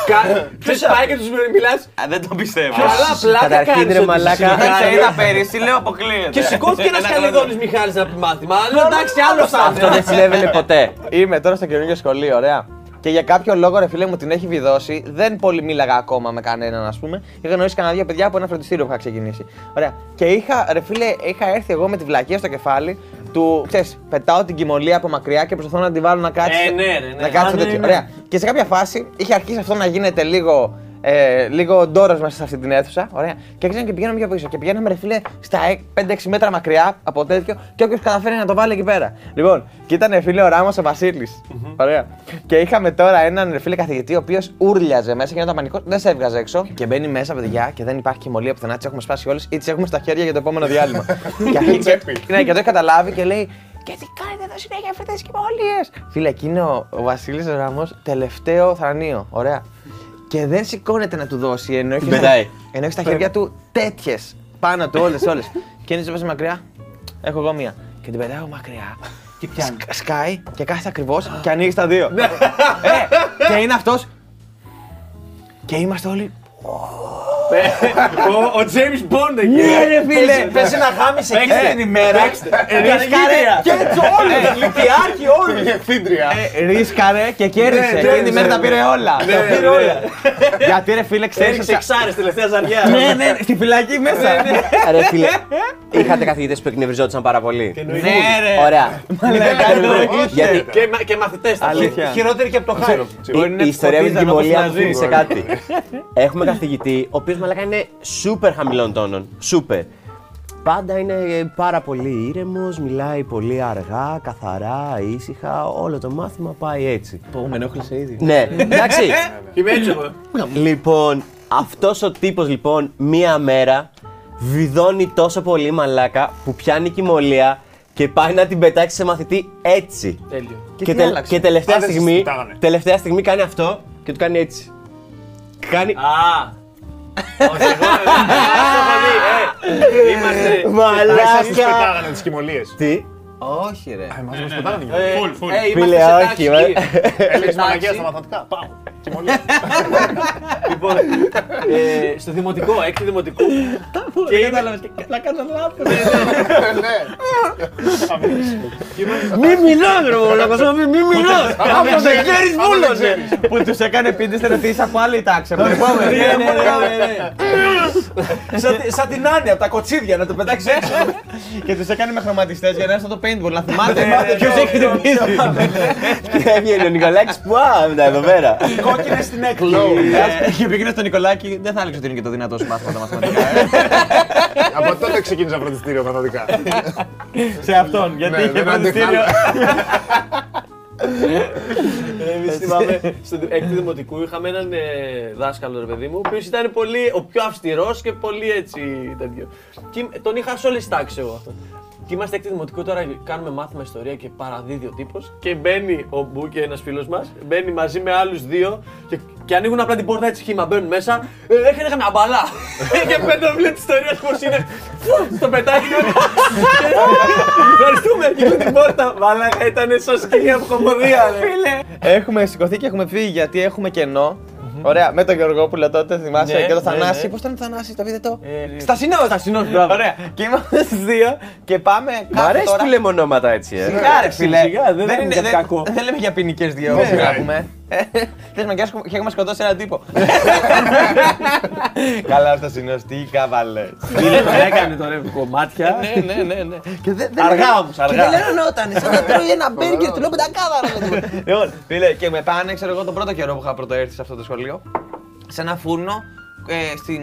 Ξέρεις, πάει και τους μιλάς; Α, Δεν το πιστεύω. Καλά, πλάκα Καταρχήν, κάνεις ρε ότι μαλάκα. σου Δεν σε κάνει. είδα πέρυσι, λέω αποκλείεται. Και σηκώθηκε ένας καλυδόνη Μιχάλης να πει μάθημα. Αλλά εντάξει, άλλος Αυτό δεν συνέβαινε ποτέ. Είμαι τώρα στο καινούργιο σχολείο, ωραία. Και για κάποιο λόγο, ρε φίλε μου, την έχει βιδώσει. Δεν πολύ μίλαγα ακόμα με κανέναν, ας πούμε. Είχα γνωρίσει κανένα δύο παιδιά από ένα φροντιστήριο που είχα ξεκινήσει. Ωραία. Και είχα, ρε φίλε, είχα έρθει εγώ με τη βλακία στο κεφάλι του. Ξέρεις, πετάω την κοιμωλία από μακριά και προσπαθώ να την βάλω να κάτσει. Ε, ναι, ρε, ναι. Να κάτσει Α, ναι, τέτοιο. ναι. Ωραία. Και σε κάποια φάση είχε αρχίσει αυτό να γίνεται λίγο. Ε, λίγο ντόρος μέσα σε αυτή την αίθουσα. Ωραία. Και άρχισαν και πηγαίναμε πιο πίσω. Και πηγαίναμε ρε φίλε στα 5-6 μέτρα μακριά από τέτοιο και όποιος καταφέρει να το βάλει εκεί πέρα. Λοιπόν, και ήταν φίλε ο Ράμος ο βασιλη Ωραία. Και είχαμε τώρα έναν ρε φίλε καθηγητή ο οποίος ούρλιαζε μέσα και ήταν πανικό, δεν σε έβγαζε έξω. Και μπαίνει μέσα, παιδιά, και δεν υπάρχει κοιμωλία πουθενά. Τις έχουμε σπάσει όλες ή τις έχουμε στα χέρια για το επόμενο διάλειμμα. και αρχίζει. Τσέπη. ναι, και το έχει καταλάβει και λέει. Και τι κάνετε εδώ συνέχεια αυτέ τι κοιμωλίε. Φίλε, εκείνο ο Βασίλης ο Ράμος, τελευταίο θρανίο. Ωραία. Και δεν σηκώνεται να του δώσει ενώ έχει, Την πετάει. ενώ έχει στα χέρια του τέτοιες πάνω του, όλες, όλες. Και είναι σε μακριά. Έχω εγώ μία. Και την πετάω μακριά. Και πιάνει. Σ- Σκάει και κάθεται ακριβώς και ανοίγει τα δύο. ε, και είναι αυτός. Και είμαστε όλοι. Ο- Ο James Bond εκεί. Ναι, ρε φίλε! Πες να γάμισε εκεί Παίξτε. την ημέρα. Ρίσκαρε και έτσι όλοι! Λυκειάρχοι όλοι! Ευθύντρια. Ε, Ρίσκαρε και κέρδισε. Ναι, Εκείνη ναι, τη μέρα ναι. τα πήρε όλα. Ναι, Τα πήρε ναι. όλα. Γιατί ρε φίλε, ξέρεις. Έριξε εξάρες τελευταία ζαριά. Ναι, ναι, στη φυλακή μέσα. Ρε φίλε, είχατε καθηγητές που εκνευριζόντουσαν πάρα πολύ. Ναι, ρε. Ωραία. εννοείται. Γιατί Και, μα- και μαθητές. τα Αλήθεια. Χειρότερη και από το χάρι. η, η ιστορία με την σκοτίζανε όπως τιμωρία να μου ζει. θύμισε κάτι. Έχουμε καθηγητή, ο οποίος μαλάκα είναι σούπερ χαμηλών τόνων. Σούπερ. Πάντα είναι πάρα πολύ ήρεμος, μιλάει πολύ αργά, καθαρά, ήσυχα. Όλο το μάθημα πάει έτσι. Πω, με ενόχλησε ήδη. Ναι, εντάξει. Είμαι έτσι εγώ. λοιπόν, αυτός ο τύπος λοιπόν μία μέρα βιδώνει τόσο πολύ μαλάκα που πιάνει κοιμωλία και πάει να την πετάξει σε μαθητή έτσι. Τέλειο. Και Και, τι τε- άλλαξε; και τελευταία Α, δεν στιγμή, συζητάγανε. τελευταία στιγμή κάνει αυτό και του κάνει έτσι. Κάνει. Α. Όχι, εγώ δεν το έχω δει. ε. Είμαστε. Εσάς τους Μαλάκα! πετάγανε τις κοιμωλίες. Τι; Όχι, ρε. Εμάς μας πετάγανε. Ε, Φουλ, φουλ. ε, Φίλε, είμαστε σε όχι, τάξη. Έλεγες εντάξει. μαλακία στα μαθηματικά. Πάω. Κοιμωλία. Λοιπόν, ε, στο δημοτικό, έκτη δημοτικού. Και είμαι. Απλά κάνω λάθος. Ναι. Μη μιλάς ρε μαλάκα, μη μη μιλάς. Αυτό δεν ξέρεις Πάντα μούλος. δεν ξέρεις. Που τους έκανε πίντες ερωτήσεις από άλλη τάξη. Από την επόμενη. Ναι, ναι, ναι, ναι. Σαν τη- Σαν την Άνια από τα κοτσίδια να το πετάξεις έξω. Και τους έκανε με χρωματιστές για να έρθει στο paintball. Να θυμάται ναι, ποιος ναι, έχει ναι, χτυπήσει. Και έβγαινε ο Νικολάκης που α, μετά εδώ πέρα. Κόκκινες στην έκτη. Ε, Και πήγαινε στον Νικολάκη, δεν θα έλεγε ότι είναι και το δυνατό σου μάθημα τα μαθηματικά. ε. Από τότε ξεκίνησα φροντιστήριο μαθηματικά. Σε αυτόν, γιατί Ναι, είχε δεν φροντιστήριο. Εμείς θυμάμαι, στο έκτη δημοτικού είχαμε έναν ε, δάσκαλο, ρε παιδί μου, ο οποίος ήταν πολύ, ο πιο αυστηρός και πολύ έτσι τέτοιο. Και τον είχα σε όλες τις τάξεις εγώ αυτό. Και είμαστε έκτη δημοτικού τώρα, κάνουμε μάθημα ιστορία και παραδίδει ο τύπος και μπαίνει ο Μπου και ένας φίλος μας, μπαίνει μαζί με άλλους δύο και, και ανοίγουν απλά την πόρτα έτσι χήμα, μπαίνουν μέσα, ε, έχετε καμιά μπαλά. και παίρνει το βιβλίο της ιστορίας πώς είναι, φου, το πετάκι του. Ευχαριστούμε, κύκλω την πόρτα. Μαλάκα ήταν σαν σκηνή από κομμωδία, ρε. Έχουμε σηκωθεί και έχουμε φύγει γιατί έχουμε κενό. Ωραία, με τον Γεωργόπουλο τότε θυμάσαι Ναι, και το ναι, Θανάση. ναι. Πώς ήταν το Θανάση, το είδε το; Ε, Στασινός! Στασινός, μπράβο. Ωραία, και είμαστε στου δύο και πάμε. Μ' αρέσει που λέμε ονόματα έτσι, ε. Σιγά ρε φίλε. Σιγά, δεν λέμε είναι- για δεν- κακό. Δεν λέμε για ποινικές δύο Ναι, όπως ναι. γράφουμε. Θες να και έχουμε σκοτώσει έναν τύπο. Καλά, Στασινό, τι καβαλές. Φίλε, τον έκανε τώρα κομμάτια. Ναι, ναι, ναι, ναι. Και δεν- δεν- Αργά όμως, Και αργά. δεν λενόταν, σαν να τρώει ένα μπέργκερ, του λέω πεντακάδα. Λοιπόν, φίλε, και με πάνε, ξέρω εγώ, τον πρώτο καιρό που είχα πρωτοέρθει σε αυτό το σχολείο, σε ένα φούρνο ε, στην.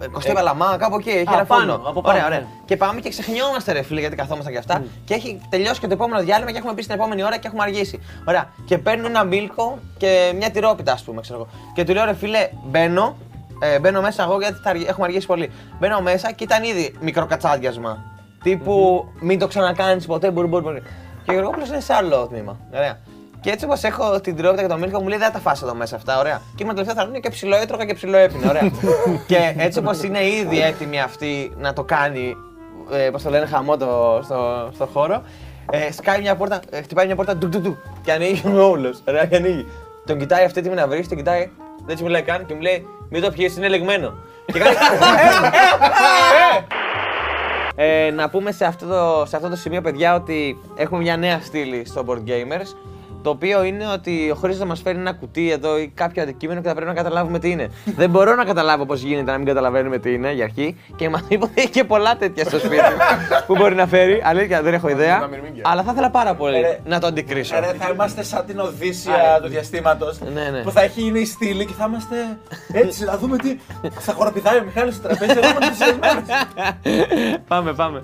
Ε, Κωστή Παλαμά, κάπου εκεί, έχει Α, ένα πάνω, φούρνο. από πάνω, Ωραία, ωραία. ναι. Και πάμε και ξεχνιόμαστε, ρε φίλε, γιατί καθόμασταν και αυτά. Και έχει τελειώσει και το επόμενο διάλειμμα και έχουμε πει στην επόμενη ώρα και έχουμε αργήσει. Ωραία. Και παίρνω ένα μίλκο και μια τυρόπιτα, ας πούμε, ξέρω εγώ. Και του λέω, ρε φίλε, μπαίνω, ε, μπαίνω μέσα εγώ γιατί θα αργ- έχουμε αργήσει πολύ. Μπαίνω μέσα και ήταν ήδη μικρό κατσάδιασμα. Τύπου μην το ξανακάνεις ποτέ, μπορεί, μπορεί, μπορεί. Και ο Γεωργόπουλος είναι σε άλλο τμήμα. Ωραία. Και έτσι όπως έχω την τυρόπιτα και το μίλκο μου λέει δεν θα τα φας εδώ μέσα αυτά. Ωραία. Και είμαι τελευταία θα και ψηλό έτρωγα και ψηλό έπινε. Ωραία. και έτσι όπως είναι ήδη έτοιμη αυτή να το κάνει, ε, πώς το λένε, χαμό το, στο, στο χώρο. Ε, σκάει μια πόρτα, ε, χτυπάει μια πόρτα ντου, ντου, ντου, και ανοίγει ο όλο. Ωραία, και ανοίγει. Τον κοιτάει αυτή έτοιμη να βρεις, τον κοιτάει, δεν έτσι μιλάει καν και μου λέει Μην το πιέσεις, είναι λεγμένο. και κάνει. Ε, να πούμε σε αυτό, το, σε αυτό το σημείο, παιδιά, ότι έχουμε μια νέα στήλη στο Board Gamers. Το οποίο είναι ότι ο Χρήστος θα μας φέρει ένα κουτί εδώ ή κάποιο αντικείμενο και θα πρέπει να καταλάβουμε τι είναι. Δεν μπορώ να καταλάβω πώς γίνεται να μην καταλαβαίνουμε τι είναι για αρχή. Και μας είπε ότι έχει και πολλά τέτοια στο σπίτι που μπορεί να φέρει. Αλήθεια, δεν έχω ιδέα. τα μυρμήγκια. Αλλά θα ήθελα πάρα πολύ Ε, να το αντικρίσω. Ρε, θα είμαστε σαν την Οδύσσια του διαστήματος. Ναι, ναι. Που θα έχει είναι η στήλη και θα είμαστε έτσι να δούμε τι. Θα χοροπηδάει ο Μιχάλης στο τραπέζι, εγώ είμαι ενθουσιασμένος. πάμε, πάμε.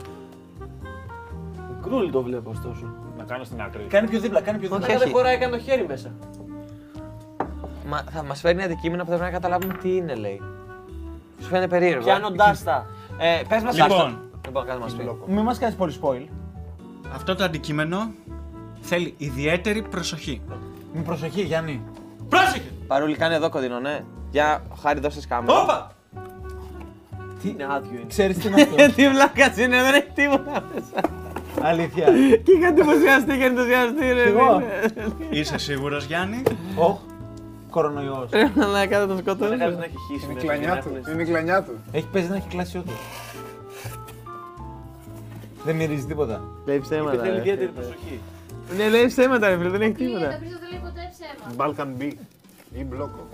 Κρούλ το βλέπω ωστόσο. Να κάνω στην άκρη. Κάνει πιο δίπλα, κάνει πιο δίπλα. Όχι, δεν όχι. χωράει καν το χέρι μέσα. Μα, θα μας φέρνει αντικείμενα που θα πρέπει να καταλάβουμε τι είναι, λέει. Σου φαίνεται περίεργο. ε; Πιάνοντάς τα. Ε, πες μας Λοιπόν. αυτό. Λοιπόν, κάτσε μας πει. Μην μας κάνεις πολύ spoil. Αυτό το αντικείμενο θέλει ιδιαίτερη προσοχή. Μην προσοχή, Γιάννη. Πρόσεχε! Παρούλη, κάνε εδώ κοντινό, ναι. Για χάρη δώσε κάμερα. Όπα! Τι Είναι άδειο είναι. Ξέρεις τι είναι αυτό; Τι βλάκας είναι, δεν έχει τίποτα μέσα. Αλήθεια. Και είχα εντυπωσιαστεί και ενθουσιαστεί, ρε. εγώ. Είσαι σίγουρος, Γιάννη; Οχ. Κορονοϊός. Να κάνω το σκοτώσω. Δεν χρειάζεται να έχει χύσει Είναι η μέσα κλανιά για να του. έχουν- Είναι η κλανιά του. Έχει παίζει να έχει κλάσει όντως. Δεν μυρίζει τίποτα. Λέει ψέματα. Θέλει ρε. ιδιαίτερη προσοχή. Ναι, λέει ψέματα, ρε φίλε, δεν έχει Φίλε, τίποτα. το Χρήστο δεν λέει ποτέ ψέμα. Balkan B ή μπλόκο.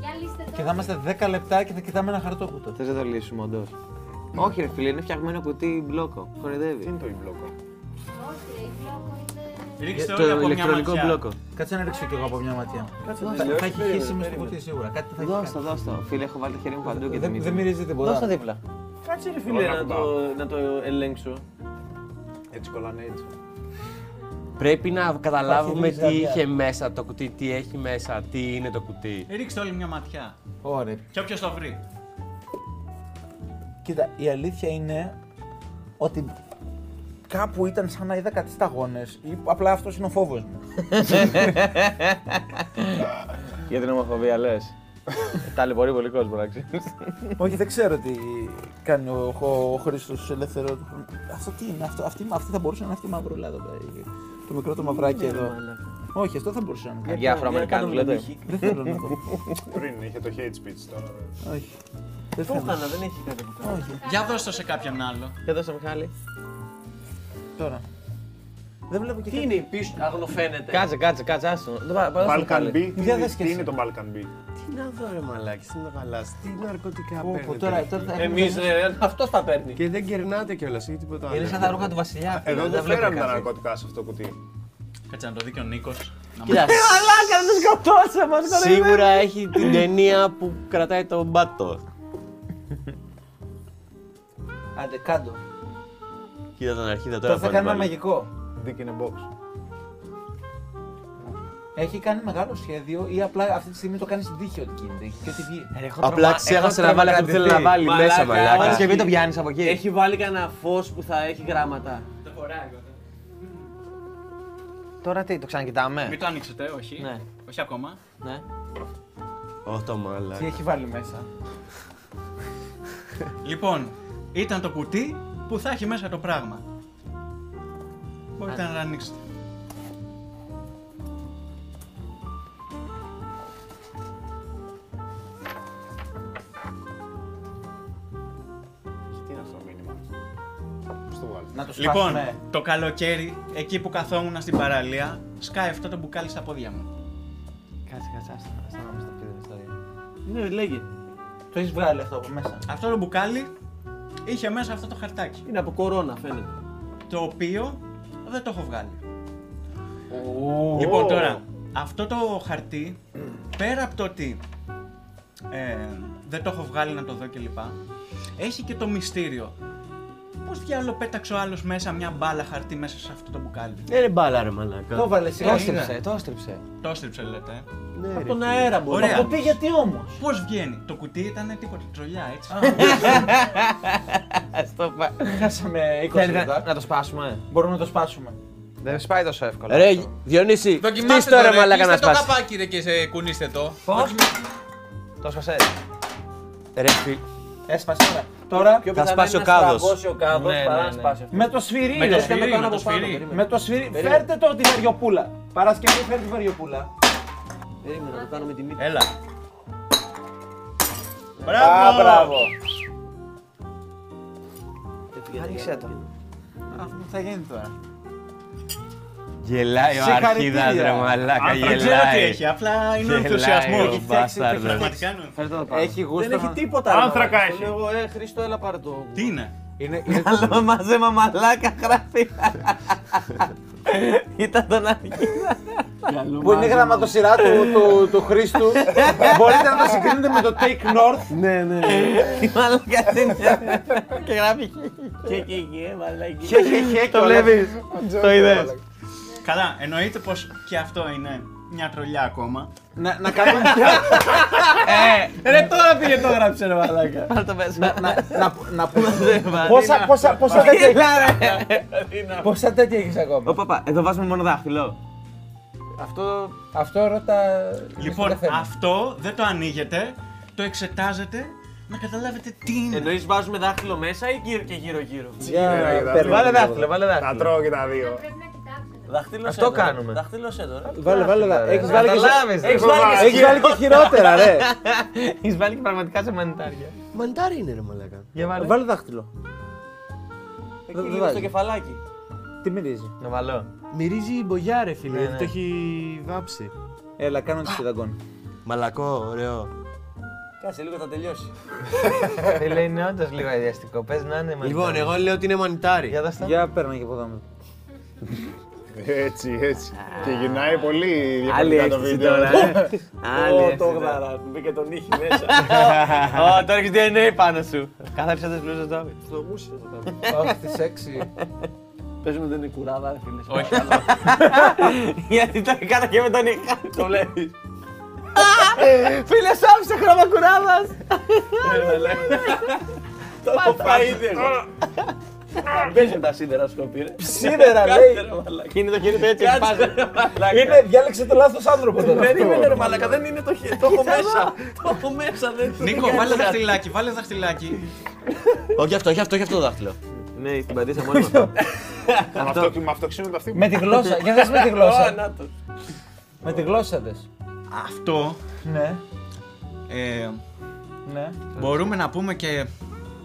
Για λύστε το. Και θα είμαστε 10 λεπτά και θα κοιτάμε ένα χαρτόκουτο. Θες να το λύσουμε, όντως. Όχι, ρε φίλε, είναι φτιαγμένο κουτί μπλόκο. Τι Χορεδεύει. είναι το ή μπλόκο; Όχι, ρε, η μπλόκο είναι... Ρίξτε Το όλοι από μια ηλεκτρονικό ματιά. μπλόκο. Κάτσε να ρίξω κι εγώ από μια ματιά. Κάτσε Θα, να θα τελειώσει, έχει περίμενε, χύσει μες στο περίμενε. κουτί σίγουρα. Κάτι θα έχει Δώσ' το, κάνει. δώσ' το. Φίλε, έχω βάλει το χέρι μου παντού και Δεν, δεν δεν μυρίζει τίποτα. Δώσ' το δίπλα. Κάτσε ρε φίλε να το, να το ελέγξω. Έτσι κολλάνε έτσι. Πρέπει να καταλάβουμε Υπάρχει τι ρίζα είχε μέσα το κουτί, τι έχει μέσα, τι είναι το κουτί. Ρίξτε όλοι μια ματιά. Ωραία. Και όποιος το βρει. Κοίτα, η αλήθεια είναι ότι κάπου ήταν σαν να είδα κάτι σταγόνες ή απλά αυτός είναι ο φόβος μου. Για την ομοφοβία λες. Ταλαιπωρεί πολύ κόσμο, να ξέρεις. Όχι, δεν ξέρω τι κάνει ο, ο, ο Χρήστος ελεύθερο τους χρόνου. Αυτό τι είναι, αυτό, αυτή, αυτή θα μπορούσε να είναι αυτή η μαυρούλα εδώ πέρα. Το μικρό το μαυράκι εδώ. Όχι, αυτό θα μπορούσε να είναι. Για Αφροαμερικάνους λέτε. Δεν θέλω να το. Πριν είχε το hate speech τώρα. Όχι. Δεν Το θέλω. έκανα, δεν έχει κάτι που κάνω. Όχι. Για δώσ' το σε κάποιον άλλο. Για δώσε Μιχάλη. Τώρα. Δεν βλέπω και Τι κάτι. είναι η πίσω, αγνοφαίνεται. Κάτσε, κάτσε, κάτσε, άστο. Το πα- πάω στο Balkan Μιχάλη. B. τι Για είναι- δες και Τι εσύ. είναι το Balkan B. Τι να δω ρε μαλάκι, τι να χαλάς, τι ναρκωτικά Πω, πω, παίρνετε. Τώρα, τώρα θα έχουμε- Εμείς ρε, αυτός τα παίρνει. Και δεν κερνάτε κιόλας ή τίποτα άλλο. Είναι σαν τα ρούχα του Βασιλιά. φίλε, Εδώ δεν βλέπω φέραμε τα κάτι. ναρκωτικά σε αυτό το κουτί. Κάτσε να το δει και ο Νίκος. Κοίτα, Σίγουρα έχει την ταινία που κρατάει τον μπάτο. Άντε, κάτω. Κοίτα τον αρχίδα τώρα Τώρα θα πάλι κάνει ένα πάλι. μαγικό. Dick in a box. Έχει κάνει μεγάλο σχέδιο ή απλά αυτή τη στιγμή το κάνεις στην τύχη ότι γίνεται και ότι βγει. Απλά ξέχασε να βάλει αυτό που θέλει να βάλει Μαλάκα, μέσα μαλάκα. Παρασκευή το πιάνεις από εκεί. Έχει βάλει κανένα φως που θα έχει γράμματα. Τώρα τι, το ξανακοιτάμε; Μην το ανοίξετε, όχι. Ναι. Όχι ακόμα. Ναι. Όχι το Τι μαλάκα. έχει βάλει μέσα. Λοιπόν, ήταν το κουτί που θα έχει μέσα το πράγμα. Μπορείτε να το ανοίξετε. Τι είναι αυτό το μήνυμα; Πώς το βγάλεις; Να το Λοιπόν, σπάσουμε. το καλοκαίρι, εκεί που καθόμουν στην παραλία, σκάει αυτό το μπουκάλι στα πόδια μου. Κάτσε, κάτσε, άστα άστα να μας τα πει την ιστορία. Ναι, λέγε. Το έχεις βγάλει αυτό από μέσα. Αυτό το μπουκάλι είχε μέσα αυτό το χαρτάκι. Είναι από κορώνα φαίνεται. Το οποίο δεν το έχω βγάλει. Λοιπόν, τώρα, αυτό το χαρτί, πέρα από το ότι ε, δεν το έχω βγάλει να το δω κλπ. Έχει και το μυστήριο. Πώς διάλογο πέταξε ο άλλος μέσα μια μπάλα χαρτί μέσα σε αυτό το μπουκάλι; Δεν είναι μπάλα ρε μαλάκα. Το βάλε Το σιγά έστριψε, το έστριψε. Το έστριψε λέτε. ε. Ναι, Από ρε, τον φίλε. αέρα μπορεί. Ωραία. Το πήγε γιατί όμως; Πώς βγαίνει; Το κουτί ήταν τίποτα, τρολιά έτσι. Στο πα- Χάσαμε 20 Θέλετε λεπτά. να το σπάσουμε; Μπορούμε να το σπάσουμε. Δεν σπάει τόσο εύκολα. Ρε, αυτό. Διονύση, Δοκιμάστε χτίστο ρε ρε, μαλάκα να κλείστε το σπάσει. καπάκι ρε και σε κουνήστε το. Το σπασέ. Ρε φίλε. Έσπασε τώρα. Τώρα Πιο Θα πιθανό σπάσει είναι ο να κάδος. στραβώσει ο κάδος Ναι, παρά ναι, να ναι. σπάσει αυτό. με το σφυρί. Με το ρε. σφυρί, το κάνω με το από πάνω, σφυρί. περίμενε. Με το σφυρί. Περίμενε. Φέρτε το τη βαριοπούλα. Παρασκευή φέρτε τη βαριοπούλα. Περίμενα να το κάνω με τη μύτη. Έλα. Α, μπράβο. Άνοιξε το. Αυτό θα γίνει τώρα. Γελάει ο Συγχαρητήρια. αρχίδας ρε μαλάκα, Δεν ξέρω τι γελάει. έχει, απλά είναι ο Γελάει ενθουσιασμός. ο μπάσταρδος. Πραγματικά είναι ο ενθουσιασμός. Φέρτε το πάνω. Έχει γούστο. Δεν έχει να- τίποτα. ρε, Άνθρακα μαλάκα. έχει. Το λέω, ε, Χρήστο, έλα πάρε το. Τι είναι; Είναι, είναι Αλλά μαζέμα μαλάκα γράφει. Ήταν τον αρχίδα. που είναι η γραμματοσυρά του, του, του Χρήστου. Μπορείτε να το συγκρίνετε με το Take North. Ναι, ναι. Τι μαλάκα είναι. Και γράφει. Και και και, μαλάκι. Χε, χε, χε, Το κιόλας. βλέπεις. Το είδες. Καλά, εννοείται πως και αυτό είναι μια τρολιά ακόμα. Να, να κάνουμε Ρε τώρα πήγε το γράψε ρε μαλάκα. Πάρ' το μέσα. να, να, να, να πούμε. πόσα, πόσα, πόσα τέτοια, πόσα τέτοια έχεις ακόμα; Ω παπά, εδώ βάζουμε μόνο δάχτυλο. Αυτό, αυτό ρώτα. Λοιπόν, στο θέμα. αυτό δεν το ανοίγετε, το εξετάζετε να καταλάβετε τι είναι. Εννοείς βάζουμε δάχτυλο μέσα ή γύρω και γύρω-γύρω; Για Γύρω, παίρνω. Βάλε δάχτυλο, βάλε Τα δάχτυλο. τρώω και τα δύο. Πρέπει να κοιτάξετε. Δάχτυλο Αυτό κάνουμε. Δάχτυλος τώρα. Βάλε, βάλε. δα- Έχεις βάλει και Καταλάβεις, ρε. Έχεις βάλει και Έχεις βάλει και χειρότερα, ρε. Έχεις βάλει και πραγματικά σε μανιτάρια. Μαντάρι είναι ρε μαλάκα. Για βάλε. Βάλε δάχτυλο. Εκεί δεν λίγο βάζει. στο κεφαλάκι. Τι μυρίζει; Να βάλω. Μυρίζει μπογιά ρε φίλε, Ναι, γιατί ναι. το έχει βάψει. Έλα, κάνω τη συνταγκών. Μαλακό, ωραίο. Κάτσε λίγο θα τελειώσει. Φίλε, είναι όντως λίγο αδιαστικό. Πες να είναι μανιτάρια. Λοιπόν, εγώ λέω ότι είναι μανιτάρι. Για δώσ' το. Για παίρνα και από εδώ. Έτσι, έτσι. Και γυρνάει πολύ Άλλη διαφορετικά το αίσθηση βίντεο. τώρα, ε. Άλλη Ω, αίσθηση το τώρα. γδαρά. Μπήκε τον ήχη μέσα. Ω, τώρα έχεις DNA πάνω σου. Καθάρισα τις μπλούζες του Άβη. Στο μουσι θα το κάνω. Όχι, τη σεξι. Πες μου δεν είναι κουράδα, ρε φίλε. Όχι. Γιατί το έκανα και με τον είχα. Το βλέπεις. Φίλε, σ' άφησε χρώμα κουράδας. Το έχω φάει ήδη εγώ. Παίζει τα σίδερα σκοπή, ρε. Σίδερα, Κάτσε, λέει. ρε, μαλάκα. Είναι το χέρι του έτσι, Κάτσε, πάζει. ρε, μαλάκα. Είναι, διάλεξε το λάθος άνθρωπο τώρα. Περίμενε ρε μαλάκα, δεν είναι το χέρι. Το έχω μέσα. Το έχω μέσα, δεν Νίκο, βάλε δαχτυλάκι, βάλε δαχτυλάκι. Όχι αυτό, όχι αυτό, όχι αυτό το δάχτυλο. Ναι, την πατήσα μόνη μου. Με αυτό- Με αυτό ξύνονται αυτοί. Με τη γλώσσα. Για δες με τη Ω, γλώσσα. να το. Με τη γλώσσα δες. Αυτό Ναι, ε, ναι. μπορούμε να πούμε και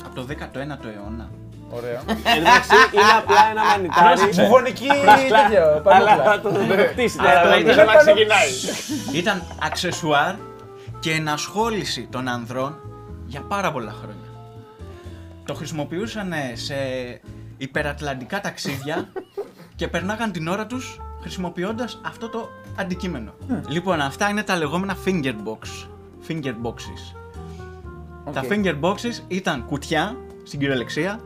από το 19ο αιώνα. Ωραίο. Εντάξει, είναι απλά ένα μανιτάρι. Συμφωνική τέτοιο. Αλλά πανούκλα. θα το χτίσει. Αυτό Δεν ήταν, να ξεκινάει. ήταν αξεσουάρ και ενασχόληση των ανδρών για πάρα πολλά χρόνια. Το χρησιμοποιούσαν σε υπερατλαντικά ταξίδια και περνάγαν την ώρα τους χρησιμοποιώντας αυτό το αντικείμενο. Λοιπόν, αυτά είναι τα λεγόμενα finger box. Finger boxes. Τα finger boxes ήταν κουτιά, στην κυριολεξία,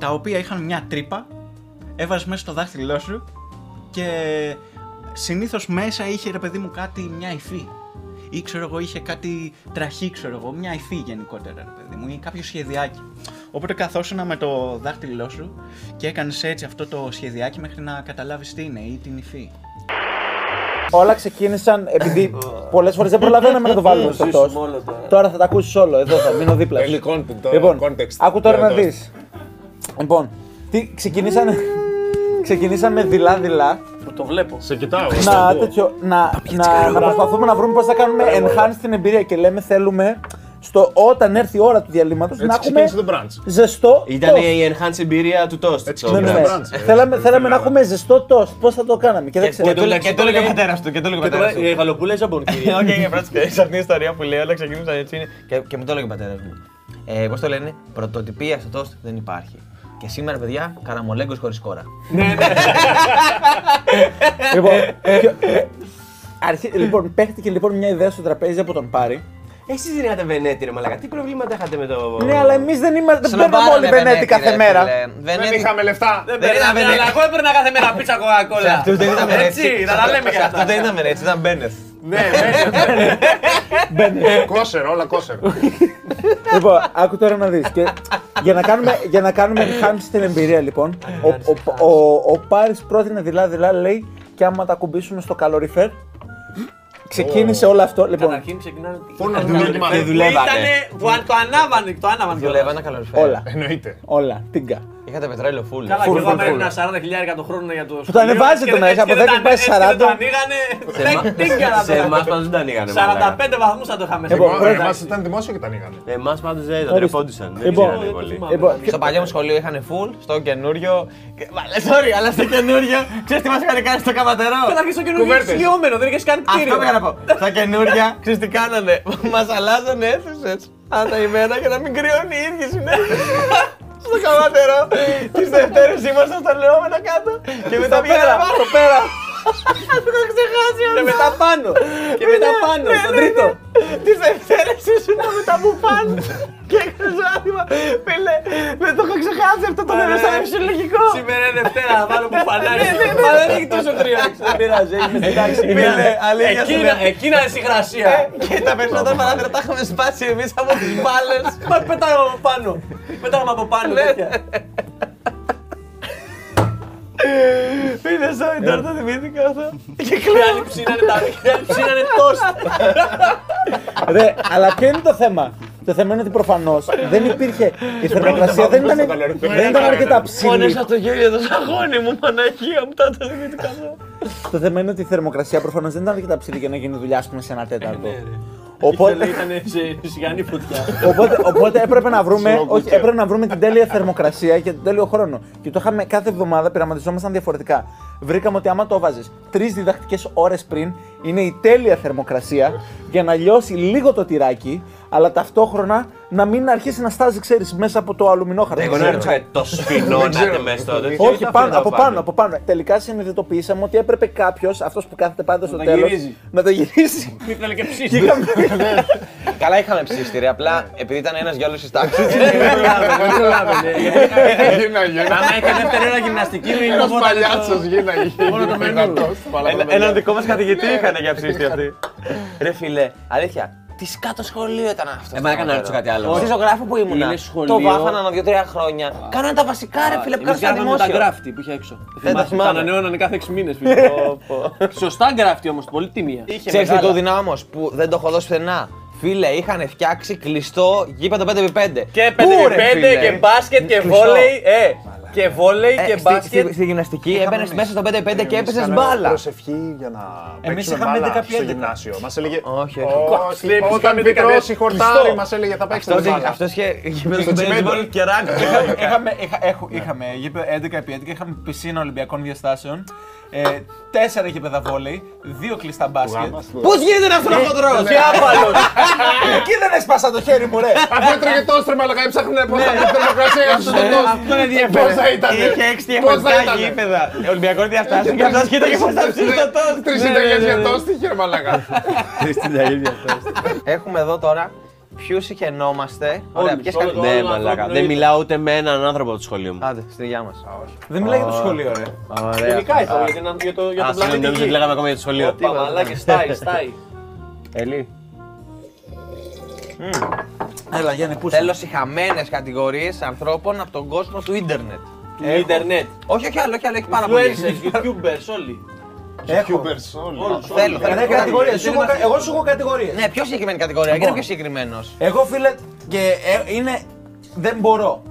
τα οποία είχαν μια τρύπα, έβαζες μέσα στο δάχτυλό σου και συνήθως μέσα είχε ρε παιδί μου κάτι, μια υφή. Ή ξέρω εγώ είχε κάτι τραχή, ξέρω εγώ, μια υφή γενικότερα ρε παιδί μου ή κάποιο σχεδιάκι. Οπότε καθόσουνα με το δάχτυλό σου και έκανες έτσι αυτό το σχεδιάκι μέχρι να καταλάβεις τι είναι ή την υφή. Όλα ξεκίνησαν επειδή πολλές φορές δεν προλαβαίναμε να το βάλουμε στο ζήσουμε τόστ. όλο τώρα. Τώρα θα τα ακούσεις όλο. Εδώ θα μείνω δίπλα. σου. Θέλει content τώρα, Λοιπόν, context. άκου τώρα Για να το δεις. Λοιπόν, τι ξεκινήσανε. Ξεκινήσαμε δειλά-δειλά Το βλέπω. Σε κοιτάω. να, τέτοιο, να, να, να προσπαθούμε να βρούμε πώς θα κάνουμε enhance την εμπειρία και λέμε θέλουμε στο, όταν έρθει η ώρα του διαλύματος να Έτσι έχουμε ξεκίνησε το brunch. ζεστό Ήταν toast. η enhanced εμπειρία του toast. Έτσι το Ναι, ναι, ναι. brunch, ε. Θέλαμε, θέλαμε να έχουμε ζεστό toast. Πώς θα το κάναμε; Και δεν Και ξέρω. το και το έλεγε ο πατέρας του. Και το έλεγε ο Και πατέρας τώρα του. η γαλοπούλα ζαμπον, κύριε. Όχι, όχι, πρώτα σε αυτήν την ιστορία που λέει όλα ξεκίνησαν έτσι είναι. Και, και μου το έλεγε ο πατέρας μου. Ε, Πώς το λένε, πρωτοτυπία στο τόστ δεν υπάρχει. Και σήμερα, παιδιά, καραμολέγκος χωρίς κόρα. Λοιπόν, και- ε, αρχι- λοιπόν, παίχτηκε λοιπόν μια ιδέα στο τραπέζι από τον Πάρη. Εσείς δεν είχατε Βενέτη ρε μαλακά, τι προβλήματα είχατε με το... Ναι, αλλά εμείς δεν είμαστε. Δεν παίρνουμε όλοι Βενέτη κάθε μέρα. Δεν είχαμε λεφτά. Δεν ήταν παίρναμε, Βενέτη. αλλά εγώ έπαιρνα κάθε μέρα πίτσα Σε κοκακόλα. αυτούς δεν ήταν Έτσι, έτσι. να τα λέμε και Σε αυτού αυτά. δεν ήταν έτσι, ήταν Μπένεθ. Ναι, ναι. Κόσερο, όλα κόσερο. Λοιπόν, άκου τώρα να δεις. για, να κάνουμε, για να κάνουμε enhance την εμπειρία, λοιπόν, ο, ο, ο, ο Πάρης πρότεινε δειλά-δειλά, λέει, και άμα τα κουμπίσουμε στο καλοριφέρ. Ξεκίνησε όλο αυτό. Λοιπόν, Καταρχήν ξεκινάνε. Πού να δοκιμάσουμε. Δεν δουλεύανε. Ήτανε που αν το ανάβανε, το ανάβανε. κιόλας. Δουλεύανε καλοριφέρα. όλα. Εννοείται. Όλα. Τίγκα. Είχατε πετρέλαιο full. Καλά, Φουλ, και εγώ φουλ, φουλ. ένα 40 χιλιάρικα το χρόνο για το Που το ανεβάζετε μέσα, από 10 πάει 40. Το ανοίγανε. Σε εμά- τίγκα να Σε το εμάς κάνουμε. πάντως δεν τα ανοίγανε. 45 βαθμούς θα το είχαμε σε Λοιπόν, εγώ. πρώτα- Εμάς ήταν δημόσιο και τα ανοίγανε. Εμάς πάντως δεν τα Ορίστε. τρεπόντουσαν. Δεν Λοιπόν, ξέρανε πολύ. Λοιπόν, Στο παλιό μου σχολείο είχαν full, στο καινούριο. και- Μα, Sorry, αλλά στο καινούριο. Ξέρεις τι μας είχαν κάνει στο καματερό; Καταρχήν στο καινούργιο Κουβέρτες. είχες λιώμενο, δεν είχες καν Αυτό κτίριο. πήγα να πω. Στα καινούρια, ξέρεις τι κάνανε; Μας αλλάζανε αίθουσες ανά ημέρα για να μην κρυώνει οι ίδιοι συνέχεια. Στο καματερό. Τις Δευτέρες ήμασταν στα λεόμενα κάτω. Και μετά Στο πήγαινα πέρα, πάνω. στο πέρα. Το είχα ξεχάσει Και όλο. μετά πάνω. Και μετά πάνω, στον τρίτο. Τις Δευτέρες ήσουν με τα μπουφάν. Και έκανες άτομα. Φίλε, δεν το είχα ξεχάσει αυτό το νερό σαν φυσιολογικό. Σήμερα είναι Δευτέρα, θα βάλω που φανάρι. Μα δεν έχει τόσο κρύο. Δεν πειράζει, έχει στην τάξη. Φίλε, αλήθεια σου λέω. Εκείνα είναι συγχρασία. Και τα περισσότερα παράθυρα τα είχαμε σπάσει εμείς από τις μπάλες. Μα πετάγαμε από πάνω. Πετάγαμε από πάνω. Τέτοια. Φίλε, sorry, τώρα το θυμήθηκα αυτό. Και Οι άλλοι ψήνανε τα οι άλλοι ψήνανε τόστ. Ρε, αλλά ποιο είναι το θέμα; Το θέμα είναι ότι προφανώς δεν υπήρχε. Η θερμοκρασία δεν ήταν, δεν ήταν αρκετά ψηλή. Πόνεσα το γέλιο το σαγόνι μου, Παναγία μου, τα το δημητικά Το θέμα είναι ότι η θερμοκρασία προφανώς δεν ήταν αρκετά ψηλή για να γίνει δουλειά, ας πούμε, σε ένα τέταρτο. Οπότε, Ήταν σε σιγανή φωτιά. οπότε, οπότε έπρεπε να βρούμε, όχι, έπρεπε να βρούμε την τέλεια θερμοκρασία και τον τέλειο χρόνο. Και το είχαμε κάθε εβδομάδα, πειραματιζόμασταν διαφορετικά. Βρήκαμε ότι άμα το έβαζε τρεις διδακτικές ώρες πριν, είναι η τέλεια θερμοκρασία για να λιώσει λίγο το τυράκι, αλλά ταυτόχρονα να μην αρχίσει να στάζει, ξέρεις, μέσα από το αλουμινόχαρτο. Εγώ να ρωτήσω, το σφινώνατε μέσα στο τέτοιο. Όχι, πάνω, από πάνω, από πάνω. Τελικά συνειδητοποιήσαμε ότι έπρεπε κάποιος, αυτός που κάθεται πάντα στο το τέλος, γυρίζει. να το γυρίσει. Ήθελε και Και ψήσει. είχαμε- Καλά είχαμε ψήστηρη, απλά επειδή ήταν ένας για όλου της τάξης. Δεν προλάβαινε. γιατί Γίναγε. Άμα είχε δεύτερη ώρα γυμναστική, είναι Ένας μόνο παλιάτσος γίναγε. Μόνο το μενού. Δυνατός, μαλάκα, παιδιά. Έναν δικό μας καθηγητή είχαν για ψήστη αυτή. Ρε φίλε, αλήθεια. Τι σκάτω σχολείο ήταν αυτό. Ε, μα έκανα να ρωτήσω κάτι άλλο. Στη ζωγράφο που ήμουν. Είναι σχολείο. Το βάφανα ένα δύο-τρία χρόνια. Κάνανε τα βασικά, ρε φίλε, που Εμείς κάνανε κάναμε τα δημόσιο. γκράφτη που είχε έξω. τα Θυμάσαι, θυμάμαι. Τα ανανεώνανε κάθε 6 μήνες. Σωστά γκράφτη όμως, πολύ τιμία. Ξέρεις τι το δυνάμω όμως, που δεν το έχω δώσει πουθενά. Φίλε, είχαν φτιάξει κλειστό γήπεδο 5x5. Και Πού, ρε, 5x5 φίλε; και μπάσκετ και Κλειστό. βόλεϊ. Ε, και βόλεϊ Ε, και στη- μπάσκετ. στη, στη γυμναστική έμπαινε μέσα στο 5x5 και έπαιζες μπάλα. Προσευχή για να Εμείς παίξουμε είχαμε μπάλα 11 στο 11. γυμνάσιο. Μας έλεγε. Όχι, όχι. Όχι, Εμείς όταν είχαμε μπήκαμε μικρό στη χορτάρι κλειστό. μας έλεγε θα παίξετε Αυτό μπάλα. αυτός είχε γυμναστικό στο baseball και ράγκο. είχαμε, είχα, έχω- είχαμε γήπεδο 11 επί 11, είχαμε πισίνα Ολυμπιακών διαστάσεων, ε, τέσσερα γήπεδα βόλεϊ, δύο κλειστά μπάσκετ. Πώς γίνεται να αυτό ο τρόπο. Και άπαλος. Εκεί δεν έσπασα το χέρι μου, ρε! Αφού έτρεγε τόσο τρέμα, αλλά έψαχνε πώς θα πει θερμοκρασία για αυτό το τόσο. Αυτό είναι ενδιαφέρον. Πώς θα ήταν. Είχε έξι Πώς θα διαφορετικά ήταν. γήπεδα. Ολυμπιακός διαστάσεων και αυτός κοίταγε πώ θα ψήσει το τόστ. Τρεις συνταγές για τόστι, χέρ μαλάκα. Έχουμε εδώ τώρα ποιους συχαινόμαστε. Ωραία, ποιε όλο- καλέ. Ναι, Όλο μαλάκα. ανθρώπινο Δεν είδος. μιλάω ούτε με έναν άνθρωπο από το σχολείο μου. Άντε, στην υγεία μας. Δεν μιλάει για το σχολείο, ρε. Ωραία. Γενικά ήθελα για την- για το- για Α, τον συγγνώμη, πλανήτη νόμιζα ότι Γη. λέγαμε ακόμα για το σχολείο. Όπα, μαλάκα, στάει, στάει. Ελί. Έλα, Γιάννη, πού Θέλω συχαμένες κατηγορίες ανθρώπων από τον κόσμο του ίντερνετ. Του ίντερνετ. Όχι, όχι άλλο, όχι άλλο, έχει πάρα πολύ. Influencers, YouTubers, όλοι. Έχω. Θέλω, θέλω. Ρε, κατηγορίες. Σου έχω κα- Εγώ σου έχω κατηγορίες. Ναι, πιο συγκεκριμένη κατηγορία, γιατί είναι πιο συγκεκριμένος. Εγώ, φίλε, και ε, είναι. Δεν μπορώ.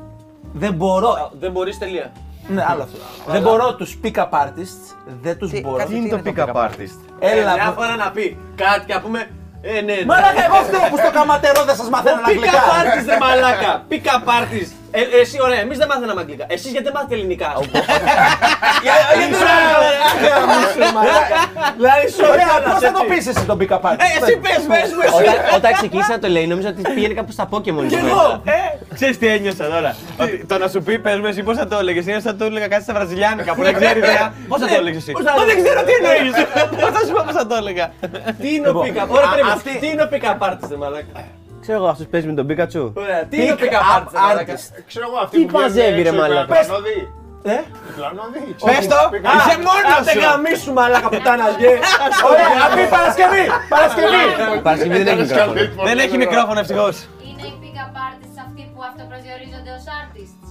Δεν μπορώ. Δεν μπορείς τελεία. Ναι, άλλο αυτό. Δεν μπορώ τους pick-up artists. Δεν τους Τι- μπορώ. κάτι- Τι είναι το pick-up artist. Έλα, Μια που- φορά να πει κάτι και να πούμε. Ε, ναι, ναι. Μαλάκα, εγώ φταίω που στο καματερό δεν σας μαθαίνω Pick αγγλικά. up artist, ρε μαλάκα. Pick up artist. Ε, εσύ, ωραία, εμείς δεν μάθαμε αγγλικά. Εσείς γιατί δεν μάθετε ελληνικά; Για- Γιατί δεν Δηλαδή, σου Ωραία, έκανας, πώ θα το έτσι. πει εσύ τον pick-up Ε, artist. εσύ πες, πες μου, εσύ. Όταν, όταν ξεκίνησε να το λέει, νόμιζα ότι πήγαινε κάπου στα Pokemon. Κι εγώ. Ε, Ξέρεις τι ένιωσα τώρα; Ότι το να σου πει, πες με εσύ πώς θα το έλεγες; Είναι σαν να το έλεγα κάτι στα βραζιλιάνικα που δεν ξέρει ιδέα. Πώς θα το έλεγες εσύ; πώς θα Μα το δεν έλεγες; ξέρω τι εννοείς. Πώς θα σου πω πώς θα το έλεγα; Τι είναι ο Λοιπόν, pick up, ωραία, α- πρέπει. αυτή- Τι είναι ο pick up artist, ρε μαλάκα; Ξέρω εγώ, αυτός παίζει με τον Πίκατσου. Ωραία, τι είναι ο pick up Pick-up artist, ρε μαλάκα; artist. Ξέρω εγώ αυτή Τι που βγαίνει μαζεύει, ρε έξω, μαλάκα; η πλανόδη. Ε, Η πλανόδη. Πες το, είσαι μόνος Άντε σου. γαμίσου μαλάκα πουτάνα γε. Ωραία, αυτή Παρασκευή! Παρασκευή! Παρασκευή δεν έχει μικρόφωνο. Δεν έχει μικρόφωνο ευτυχώς. Είναι οι pick-up artists αυτοί που αυτοπροσδιορίζονται ως artists.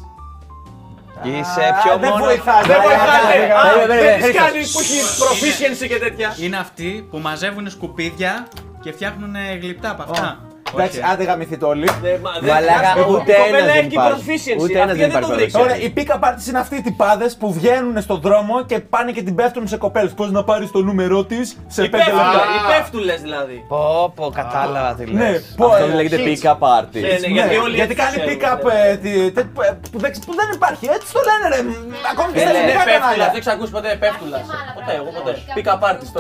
Είσαι πιο δεν μόνος. βοηθάει. Δεν βοηθάτε. Α, Περίμενε, Δεν περίμενε, τις κάνει που έχει proficiency και τέτοια. Είναι αυτοί που μαζεύουν σκουπίδια και φτιάχνουν γλυπτά από αυτά. Εντάξει, Όχι. άντε γαμηθείτε όλοι. Ναι, μα δεν- Μαλάκα, η ούτε κοπέλα ένας δεν έχει υπάρχει. proficiency. Ούτε Αυτή ένας δεν δεν το υπάρχει βρήκε. Ωραία, οι pick-up artists είναι αυτοί οι τυπάδες που βγαίνουν στον δρόμο και πάνε και την πέφτουν σε κοπέλες. Πώς να πάρεις το νούμερό της σε 5 λεπτά. Οι πέφτουλες δηλαδή. Πω, πω, κατάλαβα τι Ναι, λες. πω, Αυτό ε, λέγεται hits. pick-up Ναι, artist. ναι, γιατί όλοι γιατί έτσι κάνει ξέρουν, pick-up ναι. ε, τι- τε- που- που δεν- που δεν υπάρχει. Έτσι το λένε ρε. Ακόμη και Ε, στα ναι, ελληνικά πέφτουλα. κανάλια. Δεν ξακούσει ποτέ πέφτουλα. Ποτέ, εγώ ποτέ. Pick up artist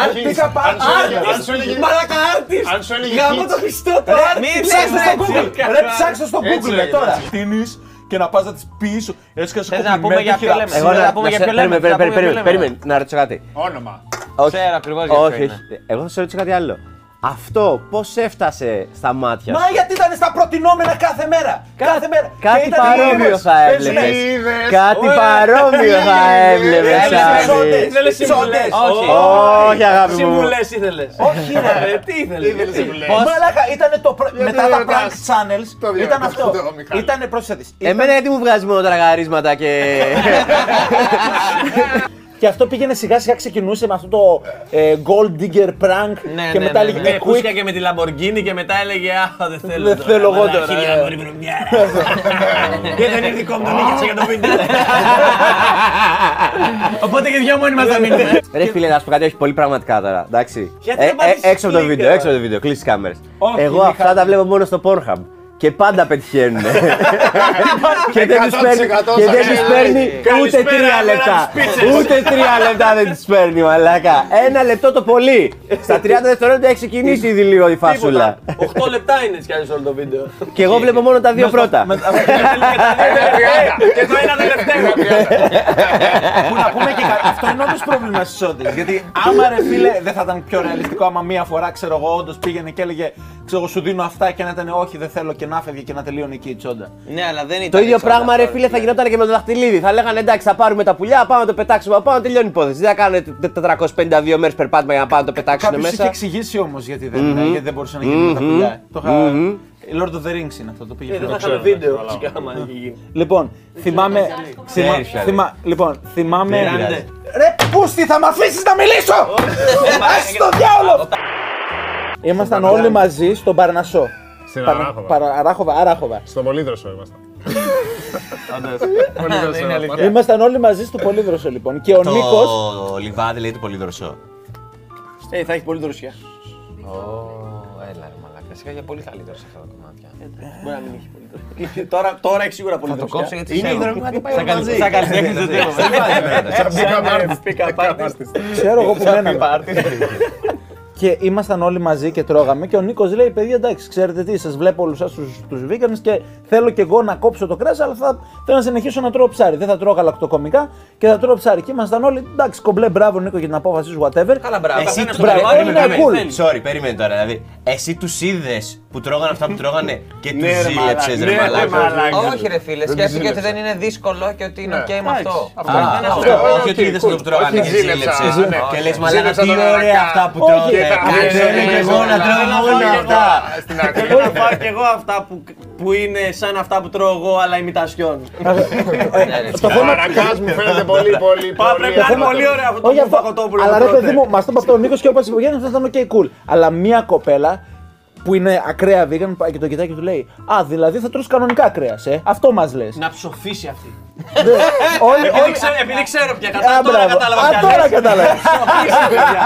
όλοι. Pick-up Αν σου έλεγε- αν Artist! σου έλεγε- Μαλάκα artist! Αν σου έλεγε Γάμο hits. το Χριστό το Ρε, artist! Μην ψάξτε λες στο έτσι. Google. Ρε, ψάξτε στο Έτσι Google ρε, λέγεται, τώρα. έτσι. Τίνεις και να πας να τις πεις έτσι και να σε Θες να πούμε για ποιο λέμε. Εγώ Σήμερα να θα πούμε να για σε- ποιο λέμε, περίμενε, θα πούμε περίμενε, για ποιο περίμενε, λέμε. περίμενε, να ρωτήσω κάτι. Όνομα. Όχι. Ξέρω ακριβώς για ποιο Όχι, είναι. όχι. Εγώ θα σε ρωτήσω κάτι άλλο. Αυτό πώς έφτασε στα μάτια Μα σου; γιατί ήταν στα προτινόμενα κάθε μέρα. Κάθε μέρα. Κάτι Και ήταν παρόμοιο λίγες. θα Πες, έβλεπες. λες. Είδες. Κάτι Ωραία. παρόμοιο θα έβλεπες, Ήθελες Σάβη. συμβουλές. Ήθελες συμβουλές. Όχι. Όχι, αγάπη μου. Συμβουλές ήθελες. Όχι ρε. Ε, Τι ήθελες; Ήθελες τι; συμβουλές. Μαλάκα, ήταν το προ- μετά τα ρωτάς. prank channels. Το Ήταν διαρωτάς αυτό. το, Μιχάλη. Ήταν πρόσθετης. Εμένα γιατί μου βγάζει μόνο τραγαρίσματα και. Και αυτό πήγαινε σιγά σιγά ξεκινούσε με αυτό το ε, Gold Digger prank Ναι, και ναι, μετά ναι, έλεγε ναι. ε, Που quick. είχε και με τη Λαμπορκίνη και μετά έλεγε Α, δεν θέλω. Δεν τώρα, θέλω εγώ βάλα τώρα, χίλια ε. ευρώ την πρεμιέρα. Και δεν είναι δικό μου, τον είχε για το βίντεο. Οπότε και δυο μόνοι μας θα μείνετε. Ρε φίλε, να σου πω κάτι, όχι πολύ πραγματικά τώρα. Εντάξει. Γιατί Ε, να πατήσεις ε, έξω από το κλικ, βίντεο, ρε. έξω από το βίντεο, κλείσει τις κάμερες. Όχι, Εγώ είναι αυτά χάρη. τα βλέπω μόνο στο Pornhub. Και πάντα πετυχαίνουν. και δεν του 100% παίρνει, και δεν τους θα παίρνει ούτε Καλησπέρα, τρία μέρα λεπτά. τις πίτσες. Ούτε τρία λεπτά δεν του παίρνει, μαλάκα. Ένα λεπτό το πολύ. Στα 30 δευτερόλεπτα έχει ξεκινήσει ήδη λίγο η φάσουλα. 8 λεπτά είναι έτσι κι αλλιώς όλο το βίντεο. Και εγώ βλέπω μόνο τα δύο πρώτα. Και το ένα τελευταίο. Που να πούμε και κα- αυτό είναι όντω πρόβλημα στι όντε. Γιατί άμα ρε φίλε δεν θα ήταν πιο ρεαλιστικό άμα μία φορά ξέρω εγώ όντω πήγαινε και έλεγε ξέρω εγώ σου δίνω αυτά και να ήταν όχι δεν θέλω και να φεύγε και να τελείωνε εκεί η τσόντα. Ναι, αλλά δεν ήταν. Το ίδιο έτσι όλα πράγμα, ρε αυτά. φίλε, θα γινόταν και με το δαχτυλίδι. Θα λέγανε εντάξει, θα πάρουμε τα πουλιά, πάμε να το πετάξουμε από πάνω, τελειώνει η υπόθεση. Δεν θα κάνετε 452 μέρες περπάτημα για να πάμε να το πετάξουν Κάποιος είχε μέσα. εξηγήσει όμως γιατί, δεν, γιατί δεν μπορούσε να γίνει με τα πουλιά. Το είχα. Lord of the Rings είναι αυτό το πήγε. Ε, Δεν πιο θα είχαμε βίντεο φυσικά άμα είχε γίνει. Λοιπόν, θυμάμαι. θυμα- Ξέρεις, ρε. θυμα- Λοιπόν, θυμάμαι. Μιράντε. Ρε Πούστη, θα με αφήσεις να μιλήσω! Ας το διάολο! Ήμασταν όλοι μαζί στον Παρνασσό. Στην Παρα- Αράχοβα. Παρα- Αράχοβα, Αράχοβα. Στο Πολύδροσο ήμασταν. Είναι αλήθεια. Ήμασταν όλοι μαζί στο Πολύδροσο λοιπόν. Και ο Νίκο. Το λιβάδι λέει το πολύ δροσό. Ε, θα έχει πολύ δροσιά. Έλα ρε μαλάκα, σιγά για πολύ καλύτερο σε αυτά τα κομμάτια. Μπορεί να μην έχει πολύ δροσιά. Τώρα- Τώρα έχει σίγουρα πολύ Θα το δροσιά. κόψω γιατί Είναι ξέρω. υδρογονάτι πάει Σαν μαζί. καλυ- σαν καλλιτέχνης δεν τρώω. Σαν Pick up artist. Ξέρω εγώ που μέναμε. Και ήμασταν όλοι μαζί και τρώγαμε. Και ο Νίκος λέει: Παιδιά, εντάξει, ξέρετε τι, σας βλέπω όλους εσά τους vegans και θέλω και εγώ να κόψω το κρέα, αλλά θα, θέλω να συνεχίσω να τρώω ψάρι. Δεν θα τρώω γαλακτοκομικά και θα τρώω ψάρι. Και ήμασταν όλοι εντάξει, κομπλέ, μπράβο Νίκο για την απόφαση σου, whatever. Καλά, μπράβο. Εσύ Καθένας του το μπράβο, κομμάτι είναι με το cool. θέλει. Sorry, περίμενε τώρα. Δηλαδή, εσύ τους είδες που τρώγανε αυτά που τρώγανε και τους Ναι, ρε, ζήλεψε, μαλάκα. ρε Ναι, ρε, μαλάκα. μαλάκα. Όχι ρε φίλε, σκέφτηκε ότι δεν είναι δύσκολο και ότι είναι οκ με αυτό. Αυτό. Α, Αυτό. αυτό. Όχι ότι Οκ, είδες cool. αυτό που τρώγανε Όχι, και ζήλεψα, ζήλεψες. ναι. Και λες, μαλάκα, Ζήλεψα τι τον ωραία Αρακά. αυτά που Όχι. τρώγανε. Και τα Κάτσε βρίσκω ρε, και και εγώ να ζώνα. τρώω Θέλω να μόνο φάω κι αυτά. Στην Θέλω αρχή. να φάω κι εγώ αυτά που, που είναι σαν αυτά που τρώω εγώ, αλλά ημιτασιόν. Το θέμα Αρακάς μου φαίνεται πολύ, πολύ, Πά, πολύ. πρέπει να είναι πολύ ωραίο αυτό Όχι το αυτό. φακοτόπουλο. Αλλά που ρε τρώτε. παιδί μου, μας το είπε αυτό ο Νίκος και όπως είπε ο Γιάννης, αυτό ήταν OK, cool. Αλλά μία κοπέλα που είναι ακραία vegan πάει και το κοιτάει και του λέει Α, δηλαδή θα τρως κανονικά κρέας, ε. Αυτό μας λες. Να ψοφήσει αυτή. όλοι, Επειδή όλοι, ξέρω- Επειδή ξέρω πια Α, κατάλαβα. Τώρα μπράβο. κατάλαβα Α, ποια τώρα λες. κατάλαβα. Ψοφήσει, παιδιά.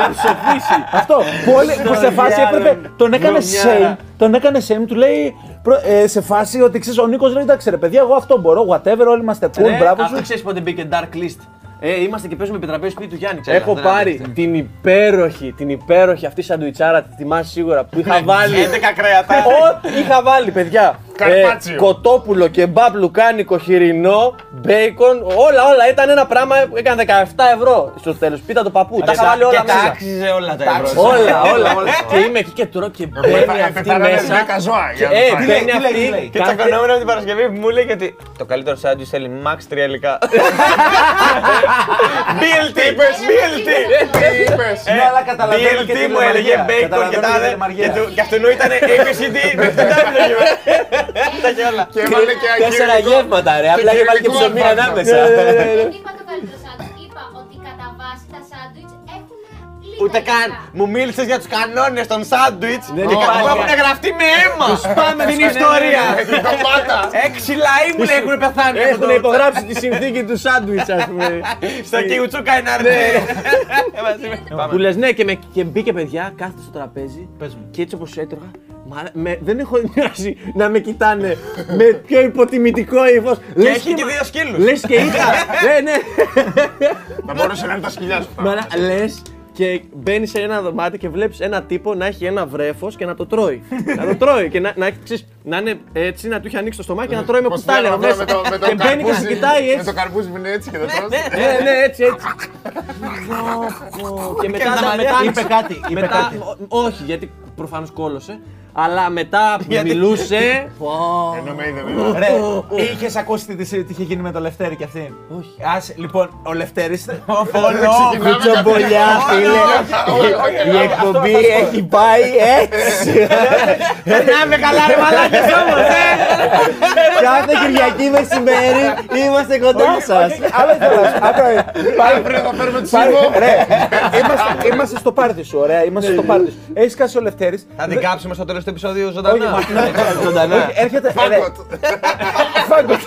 Να ψοφήσει. Αυτό. Που, όλοι, που σε φάση Βρωμιάρα, έπρεπε. Τον έκανε βρωμιάρα. shame. Τον έκανε shame. Του λέει προ- ε, σε φάση ότι ξέρεις, ο Νίκος λέει εντάξει ρε παιδιά, εγώ αυτό μπορώ. Whatever, όλοι είμαστε cool. Ρε, Μπράβο Αυτό σου. ξέρεις πότε μπήκε Dark List. Ε, είμαστε και παίζουμε επιτραπέζι σπίτι του Γιάννη. ξέρω. Έχω Δεν πάρει είναι την υπέροχη, την υπέροχη αυτή σαντουιτσάρα, τη θυμάσαι σίγουρα, που είχα βάλει. 11 κρέατα. Ό,τι είχα βάλει, παιδιά. Καρπάτσιο. κοτόπουλο, κεμπάπ, λουκάνικο, χοιρινό, μπέικον, όλα, όλα. Ήταν ένα πράγμα, έκανε 17 ευρώ στο τέλος. Πίτα το παππού. Τα είχα βάλει όλα Και τα μέσα. άξιζε όλα τα ευρώ. Όλα, όλα, όλα. και είμαι εκεί και τρώω και μπαίνει αυτή Πεθάνανε μέσα. 10 ζώα για να Ε, φάει. μπαίνει τι λέει, τι λέει. αυτή. Και κάθε- τσακωνόμουν από την Παρασκευή που μου λέει ότι το καλύτερο σάντουιτ θέλει max τρία υλικά. BLT, BLT. Τι είπες. Ναι, αλλά καταλαβαίνω και BLT τη μου έλεγε λεμαργία. bacon και Καταλαβαίνω τα και τη δε. λεμαργία. Και του- Και αυτού ήταν ABCD με την τάμπλα. Τα είχε όλα. Και έβαλε και Τέσσερα αγγελικό. γεύματα, ρε. Απλά είχε βάλει και κυριολικό ψωμί άλφα. ανάμεσα. Δεν είπα το καλύτερο σάντουιτς. Είπα ότι κατά βάση τα σάντουιτς έχουν λίγα Ούτε καν. υλικά. Μου μίλησες για τους κανόνες των σάντουιτς. Δεν Και υπάρχει. που έχουν γραφτεί με αίμα. Τους πάμε στην ιστορία. Με την ντομάτα. Έξι λαοί μου λέει έχουν πεθάνει. Έχουν υπογράψει τη συνθήκη του σάντουιτς, ας πούμε. Στα Κιουτσούκα είναι αρνητή. Που λες, ναι, και, με, και μπήκε παιδιά, κάθεται στο τραπέζι και έτσι όπως έτρωγα. Μα, με, δεν έχω νοιάσει να με κοιτάνε με πιο υποτιμητικό ύφος. Και έχει και δύο σκύλους. Λες και είχα. ναι, ναι. Θα μπορούσε να είναι τα σκυλιά σου. αυτά. Λες και μπαίνεις σε ένα δωμάτιο και βλέπεις ένα τύπο να έχει ένα βρέφος και να το τρώει. να το τρώει και να, να, έχει, ξέρεις, να είναι έτσι, να του έχει ανοίξει το στομάχι και να τρώει με Πώς κουτάλια θέλω μέσα. με το- με το και μπαίνει και σε καρπούζι- κοιτάει Με έτσι. το καρπούζι που είναι έτσι και το τρως. Ναι, ναι, έτσι, έτσι. και μετά, τα μετά, μαλλιά μετά είπε κάτι, είπε μετά, κάτι. ό- όχι, γιατί προφανώς κόλωσε. Αλλά μετά που μιλούσε. Ενώ με είδε βέβαια. Ρε, είχε ακούσει τι, τι είχε γίνει με το Λευτέρη κι αυτή. Όχι. Άσε, λοιπόν, ο Λευτέρη. Κουτσομπολιά, φίλε. Η εκπομπή έχει πάει έτσι. Περνάμε καλά, ρε μαλάκες όμως, ε! Κάθε Κυριακή μεσημέρι είμαστε κοντά σα. Αλλά ήθελα. άκουρα, πάει- Πρέπει να φέρουμε τη πάει- Σίβο. Ρε, είμαστε- είμαστε στο πάρτι σου, ωραία. Είμαστε στο πάρτι σου. Έχει κάσει ο Λευτέρη. Θα την κάψουμε στο τέλος του επεισόδιου ζωντανά. Ζωντανά. Έρχεται. ρε, Φάγκοτ.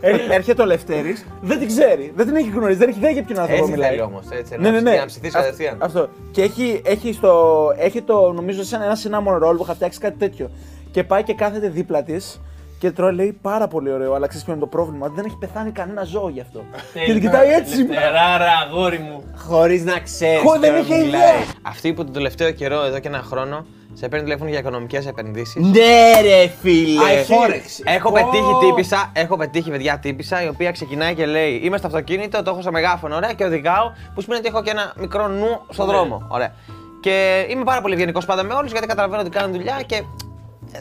Έρ- Έρχεται ο Λευτέρης, δεν την ξέρει, δεν την έχει γνωρίσει, δεν έχει ιδέα για ποιον άνθρωπο Έτσι μιλάει. θέλει όμως, έτσι, Ναι, ναι, ναι. για να ψηθείς Αυτό- κατευθείαν. Αυτό. Και έχει, έχει, στο, έχει το, νομίζω, σαν ένα cinnamon roll που είχα φτιάξει κάτι τέτοιο. Και πάει και κάθεται δίπλα της και τρώει, λέει πάρα πολύ ωραίο, αλλά ξέρεις ποιο είναι το πρόβλημα; Δεν έχει πεθάνει κανένα ζώο γι' αυτό. και την κοιτάει έτσι. Τεράρα, αγόρι μου. Χωρίς να ξέρεις. Χω, δεν είχε ιδέα. Αυτή που τον τελευταίο καιρό, εδώ και ένα χρόνο, σε παίρνει τηλέφωνο για οικονομικές επενδύσεις. Ναι, ρε φίλε. Έχω πετύχει τύπησα, έχω πετύχει παιδιά τύπησα, η οποία ξεκινάει και λέει: Είμαι στο αυτοκίνητο, το έχω στο μεγάφωνο, ωραία, και οδηγάω, που σημαίνει ότι έχω και ένα μικρό νου στον δρόμο. Ωραία. Και είμαι πάρα πολύ ευγενικός πάντα με όλους γιατί καταλαβαίνω ότι κάνουν δουλειά και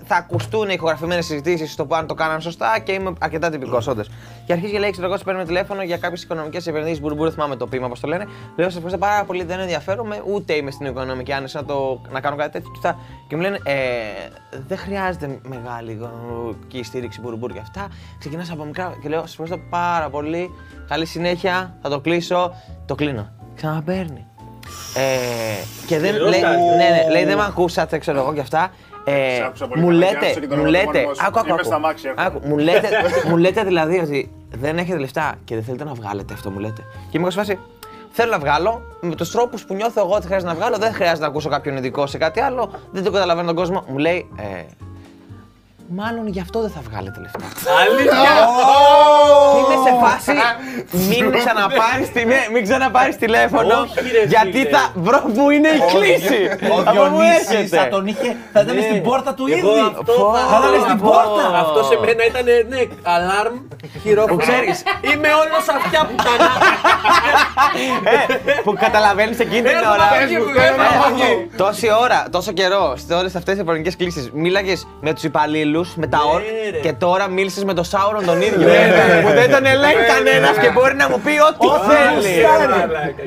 θα ακουστούν ηχογραφημένες συζητήσεις στο αν το κάναν σωστά και είμαι αρκετά τυπικός όντως. Και αρχίζει και λέει: Ξέρω εγώ, σε παίρνουμε τηλέφωνο για κάποιες οικονομικές επενδύσεις. Μπουρμπουρ, δεν θυμάμαι το ποίημα, όπως το λένε. Λέω: Σας ευχαριστώ πάρα πολύ, δεν ενδιαφέρομαι, ούτε είμαι στην οικονομική άνεση να, το, να κάνω κάτι τέτοιο. Και, θα- και μου λένε: ε, Δεν χρειάζεται μεγάλη οικονομική στήριξη μπουρμπουρ και αυτά. Ξεκινάς από μικρά και λέω: Σας ευχαριστώ πάρα πολύ. Καλή συνέχεια, θα το κλείσω. Το κλείνω. Ξαναπαίρνει. Ε, και δεν λέει, ναι, ναι, λέει, δεν με ακούσατε, ξέρω εγώ και αυτά. Ε, Σε άκουσα πολύ μου καλά και λέτε, άκουσα και τον μου ερωτικό λέτε, μόνο σου. άκου, άκου, Είμαι άκου. στα αμάξια, έρχομαι. Άκου, μου λέτε, μου λέτε δηλαδή ότι δεν έχετε λεφτά και δεν θέλετε να βγάλετε αυτό μου λέτε. Και είμαι σε φάση, θέλω να βγάλω με τους τρόπους που νιώθω εγώ ότι χρειάζεται να βγάλω. Δεν χρειάζεται να ακούσω κάποιον ειδικό σε κάτι άλλο. Δεν το καταλαβαίνω τον κόσμο. Μου λέει, ε, Μάλλον γι' αυτό δεν θα βγάλετε λεφτά. Αλήθεια. Και είμαι σε φάση μην ξαναπάρεις, τη- μην ξαναπάρεις τηλέφωνο Όχι, ρε γιατί φίλε. θα βρω που είναι η κλίση. Ο Από πού Διονύσης έρχεται; θα τον είχε, θα ήταν στην πόρτα του ήδη. Εγώ αυτό Θα ήταν στην πόρτα. Αυτό σε μένα ήταν, ναι, αλάρμ, χειρόφωνο. ξέρεις. Είμαι όλος αυτιά που τα Ε, Που καταλαβαίνεις εκείνη την Έρχομαι ώρα. από εκεί που έρχομαι από εκεί. Τόση ώρα, τόσο καιρό, σε όλες αυτές τις ευρωπαϊκέ κλήσεις, μίλαγες με τους υπαλλήλους, με τα ορκ Ναι, ρε. και τώρα μίλησες με τον Σάουρον τον ίδιο. Που δεν τον ελέγχει κανένας και μπορεί να μου πει ό,τι θέλει.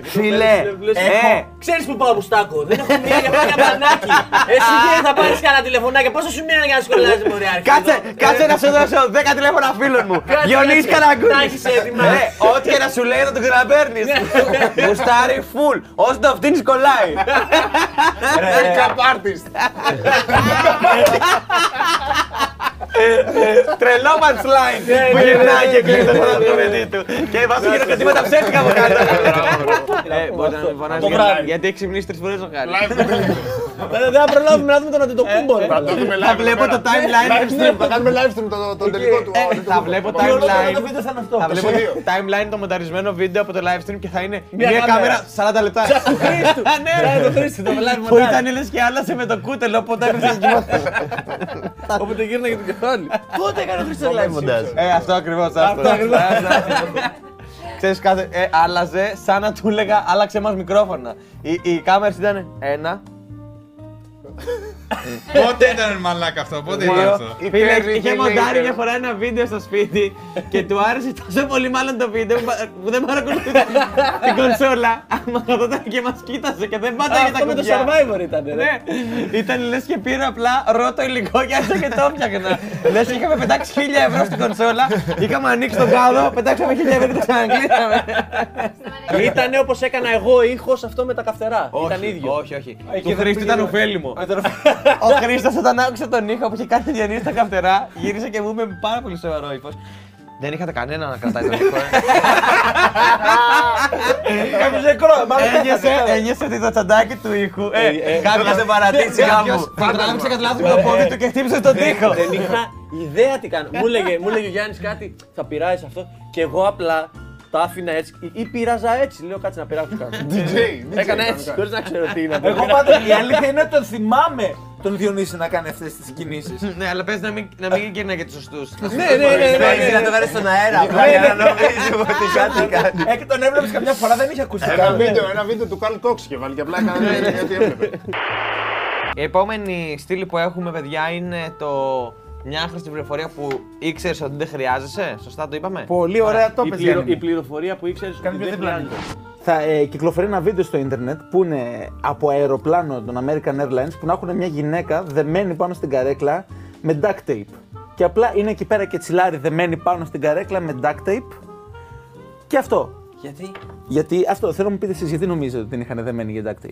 Φίλε, ε, Ξέρεις που πάω, Μπουστάκο. Δεν έχω μία για μια μπανάκι. Εσύ δεν θα πάρεις κανένα τηλεφωνάκι. Πόσο σου μείνανε για να σχολιάζει, Μωρή Άρχη. Κάτσε, κάτσε να σου δώσω 10 τηλέφωνα φίλων μου. Διονύση κάτσε. Καραγκούνης. Τα έχεις έτοιμα. Ε, Ό,τι και να σου λέει θα το ξαναπαίρνεις. Γουστάρι full. Όσο το φτύνεις κολλάει. Makeup artist. Τρελό punchline που γυρνάει και κλείνει το χώρο του παιδί του. Και βάζει χειροκροτήματα ψεύτικα από κάτω. Ε, Μπορείτε να με φωνάζετε γιατί έχει ξυπνήσει τρεις φορές ο Χάρης. Live το τελικό. Δεν θα προλάβουμε να δούμε τον Αντιτοκούμπο. ρε. Θα το δούμε live Θα εδώ βλέπω πέρα. το timeline. Live stream, Θα κάνουμε live stream το- το τελικό του. Ε, Αντιτοκούμπο. Θα βλέπω Και όλο το timeline. βίντεο θα είναι αυτό; Θα βλέπω δύο. timeline το μονταρισμένο βίντεο από το live stream και θα είναι Μια μια κάμερα κάμερα. 40 λεπτά. Του Χρήστου. Ναι, Σαν το Χρήστο, το live Που montage. ήταν λες και άλλασε με το κούτελο οπότε έπαιζε κοιμόταν. Όποτε γύρναγε το κεφάλι. Πότε έκανε ο Χρήστος live μοντάζ. Ε, αυτό ακριβώς. Αυτό ακριβώς. Ξέρεις κάθε, ε, άλλαζε σαν να του έλεγα άλλαξε μας μικρόφωνα. Οι, οι κάμερες ήταν ένα, Πότε ήταν μαλάκα αυτό, πότε ήταν δύο. αυτό; Φίλε, Υπέρ, είχε υπέρ, μοντάρει υπέρ. μια φορά ένα βίντεο στο σπίτι και του άρεσε τόσο πολύ μάλλον το βίντεο που πα- που δεν παρακολουθούσε την κονσόλα. Άμα καθόταν και μας κοίτασε και δεν πάταγε τα Αυτό με το κουμπιά. survivor ήταν. ρε. Ναι, ήταν λες και πήρα απλά ρώτο υλικό και άρχισα και το έφτιαχνα. Λες και είχαμε πετάξει 1000 ευρώ στην κονσόλα, είχαμε ανοίξει τον κάδο, πετάξαμε 1000 ευρώ και το ξανακλείσαμε. Ήτανε όπως έκανα εγώ ήχος αυτό με τα καυτερά. Ήταν ίδιο. Όχι, όχι. Του Χρήστο ήταν ωφέλιμο. Ο Χρήστος όταν άκουσε τον ήχο που είχε κάνει τη Διονύση στα καυτερά, γύρισε και μου είπε με πάρα πολύ σοβαρό ύφος. Δεν είχατε κανένα να κρατάει τον ήχο. ε; Κάποιος νεκρό, μάλλον Ένιωσε, ένιωσε ότι το τσαντάκι του ήχου. Ε, κάποιος σε παρατήσει κάποιος κάπου. το τράβηξε κατά λάθος με το πόδι του και χτύπησε στον τοίχο. Δεν είχα ιδέα τι κάνω. Μου έλεγε, μου έλεγε ο Γιάννης κάτι, θα πειράζει αυτό. Και εγώ απλά τα άφηνα έτσι. Ή, ή πειράζα έτσι. Λέω κάτσε να πειράξω κάτι. DJ, Έκανα DJ, έτσι, κανονικά. χωρίς να ξέρω τι είναι. Εγώ πάντα η αλήθεια είναι ότι τον θυμάμαι τον Διονύση να κάνει αυτές τις κινήσεις. Ναι, αλλά πες να μην, να μην γυρνάει και τους σωστούς. Ναι, ναι, ναι, ναι, Θέλεις ναι. να το βάλεις στον αέρα. απλά για να νομίζουμε ότι κάτι κάνει. Ε, και τον έβλεπες καμιά φορά δεν είχε Ένα ακουστικά. βίντεο, ένα βίντεο του Καρλ Κόξ και βάλει και απλά έκανε γιατί έβλεπε. Η επόμενη στήλη που έχουμε, παιδιά, είναι το μια άχρηστη πληροφορία που ήξερες ότι δεν χρειάζεσαι. Σωστά το είπαμε; Πολύ ωραία το Η, είπες, πληρο- Γιάννη. η πληροφορία που ήξερες ότι Κάνει πιο δεν διπλάνη. χρειάζεται. Θα ε, κυκλοφορεί ένα βίντεο στο ίντερνετ που είναι από αεροπλάνο των American Airlines που να έχουν μια γυναίκα δεμένη πάνω στην καρέκλα με duct tape. Και απλά είναι εκεί πέρα και τσιλάρι δεμένη πάνω στην καρέκλα με duct tape. Και αυτό. Γιατί; Γιατί αυτό θέλω να μου πείτε εσείς γιατί νομίζετε ότι την είχαν δεμένη για duct tape;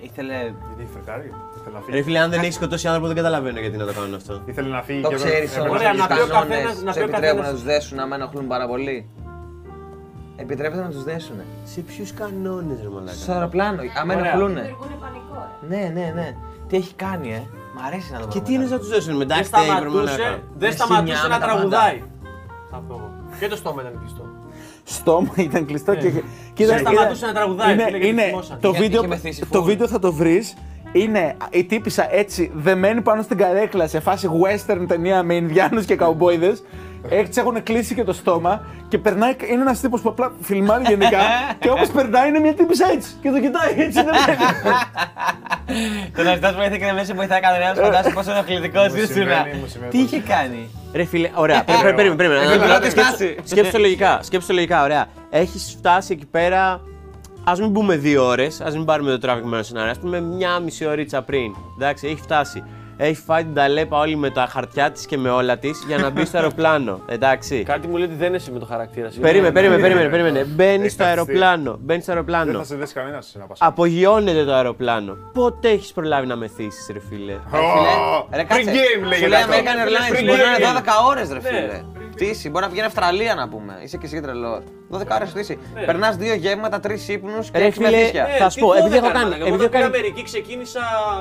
Ήθελε. Γιατί φρικάρει, ήθελε να Ρε φύγει. φίλε, αν δεν έχει σκοτώσει άνθρωπο, δεν καταλαβαίνω γιατί να το κάνουν αυτό. Ήθελε να φύγει Το και δεν- ξέρεις έπρεπε όμως. να Ωραία, φύγει. να πει ο κανόνες καθένας- να σε πει ο επιτρέπουν να καθένας- τους δέσουν άμα ενοχλούν πάρα πολύ. Επιτρέπεται να τους δέσουν. Σε ποιους κανόνες, ρε μαλάκα; Στο αεροπλάνο, άμα Ωραία. ενοχλούν. Δημιουργούν πανικό. ρε. Ναι, ναι, ναι. Τι έχει κάνει, ε. Μ' αρέσει να το Και δω τι είναι μετά. να τους δώσουν με Δεν duct tape, ρε σταματούσε, μαλάκα. δεν Με σταματούσε σημιά, να με τα πάντα. τραγουδάει. Θα πω εγώ. Και το στόμα ήταν κλειστό. Στόμα ήταν κλειστό και. Δεν Κοίτα, σταματούσε είναι- να τραγουδάει. Είναι, φίλε, γιατί είναι, θυμόσαν. το, Γιατί βίντεο, είχε μεθύσει το full. βίντεο θα το βρεις. Είναι η τύπησα έτσι δεμένη πάνω στην καρέκλα σε φάση western ταινία με Ινδιάνους και καουμπόιδε. Έτσι έχουν κλείσει και το στόμα και περνάει. Είναι ένας τύπος που απλά φιλμάρει γενικά και όπως περνάει είναι μια τύπησα έτσι. Και το κοιτάει έτσι. δεν Το να ζητά βοήθεια και να μην σε βοηθάει κανένα, φαντάζομαι πόσο ενοχλητικός ήσουν. συμβαίνει, μου συμβαίνει Τι πολύ. είχε κάνει; Ρε φίλε, ωραία. Περίμενε, περίμενε. περίμενε. Ήθελα Να- να τη σκέψου- φτάσει. Σκέψου το λογικά. Σκέψου το λογικά, ωραία. Έχεις φτάσει εκεί πέρα. Α μην πούμε δύο ώρες, ας μην πάρουμε το τραβηγμένο σενάριο. Α πούμε μια μισή ωρίτσα πριν. Εντάξει, έχει φτάσει. Έχει φάει την ταλέπα όλη με τα χαρτιά της και με όλα της για να μπει στο αεροπλάνο. Εντάξει. Κάτι μου λέει ότι δεν είσαι με το χαρακτήρα. συγγνώμη. Περίμενε, περίμενε, περίμενε. περίμενε. Μπαίνει στο καθιστεί. αεροπλάνο. Μπαίνει στο Δεν αεροπλάνο. θα σε δέσει κανένας σε ένα πασά. Απογειώνεται το αεροπλάνο. Πότε έχεις προλάβει να μεθύσει, ρε φίλε; Ρε Free κάτσε. game Σου λέγεται λέει αυτό. American Airlines, free μπορεί να game. είναι 12 ώρες, ρε Ναι. φίλε. Πτήση, μπορεί να πηγαίνει Αυστραλία να πούμε. Είσαι και εσύ τρελός. 12 ώρε πτήση. Περνάς δύο γεύματα, τρεις ύπνους και Ρε έχει φίλε, μεθύσια. θα Ε, σου τι πω, επειδή 12 έχω κάνει- έκανα, επειδή Εγώ έχω στην κάνει- Αμερική ξεκίνησα,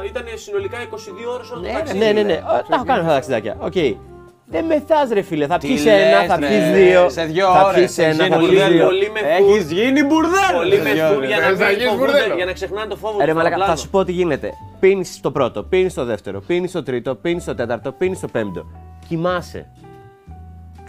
ήταν συνολικά 22 ώρες όλο το Ναι, ταξίδι. Ναι, ναι, ναι. Ε, Τα έχω κάνει αυτά τα ταξιδάκια. Οκ. Δεν μεθάς ρε φίλε. Θα Τι πιεις λες, ένα, θα ρε, πιεις δύο. Σε δύο Θα ώρες. πιεις ένα, Έχεις θα γίνει πιεις μπουρδέλο, δύο. Πολύ με Έχεις γίνει μπουρδέλο! Πολύ με Σε δύο φούρ ώρες. για να Θες να μην γίνεις φοβούνται, μπουρδέλο. για να ξεχνάνε το φόβο Ρε του στο μαλακα, θα αεροπλάνο. σου πω τι γίνεται. Πίνεις το πρώτο, πίνεις το δεύτερο, πίνεις το τρίτο, πίνεις το τέταρτο, πίνεις το πέμπτο. Κοιμάσαι.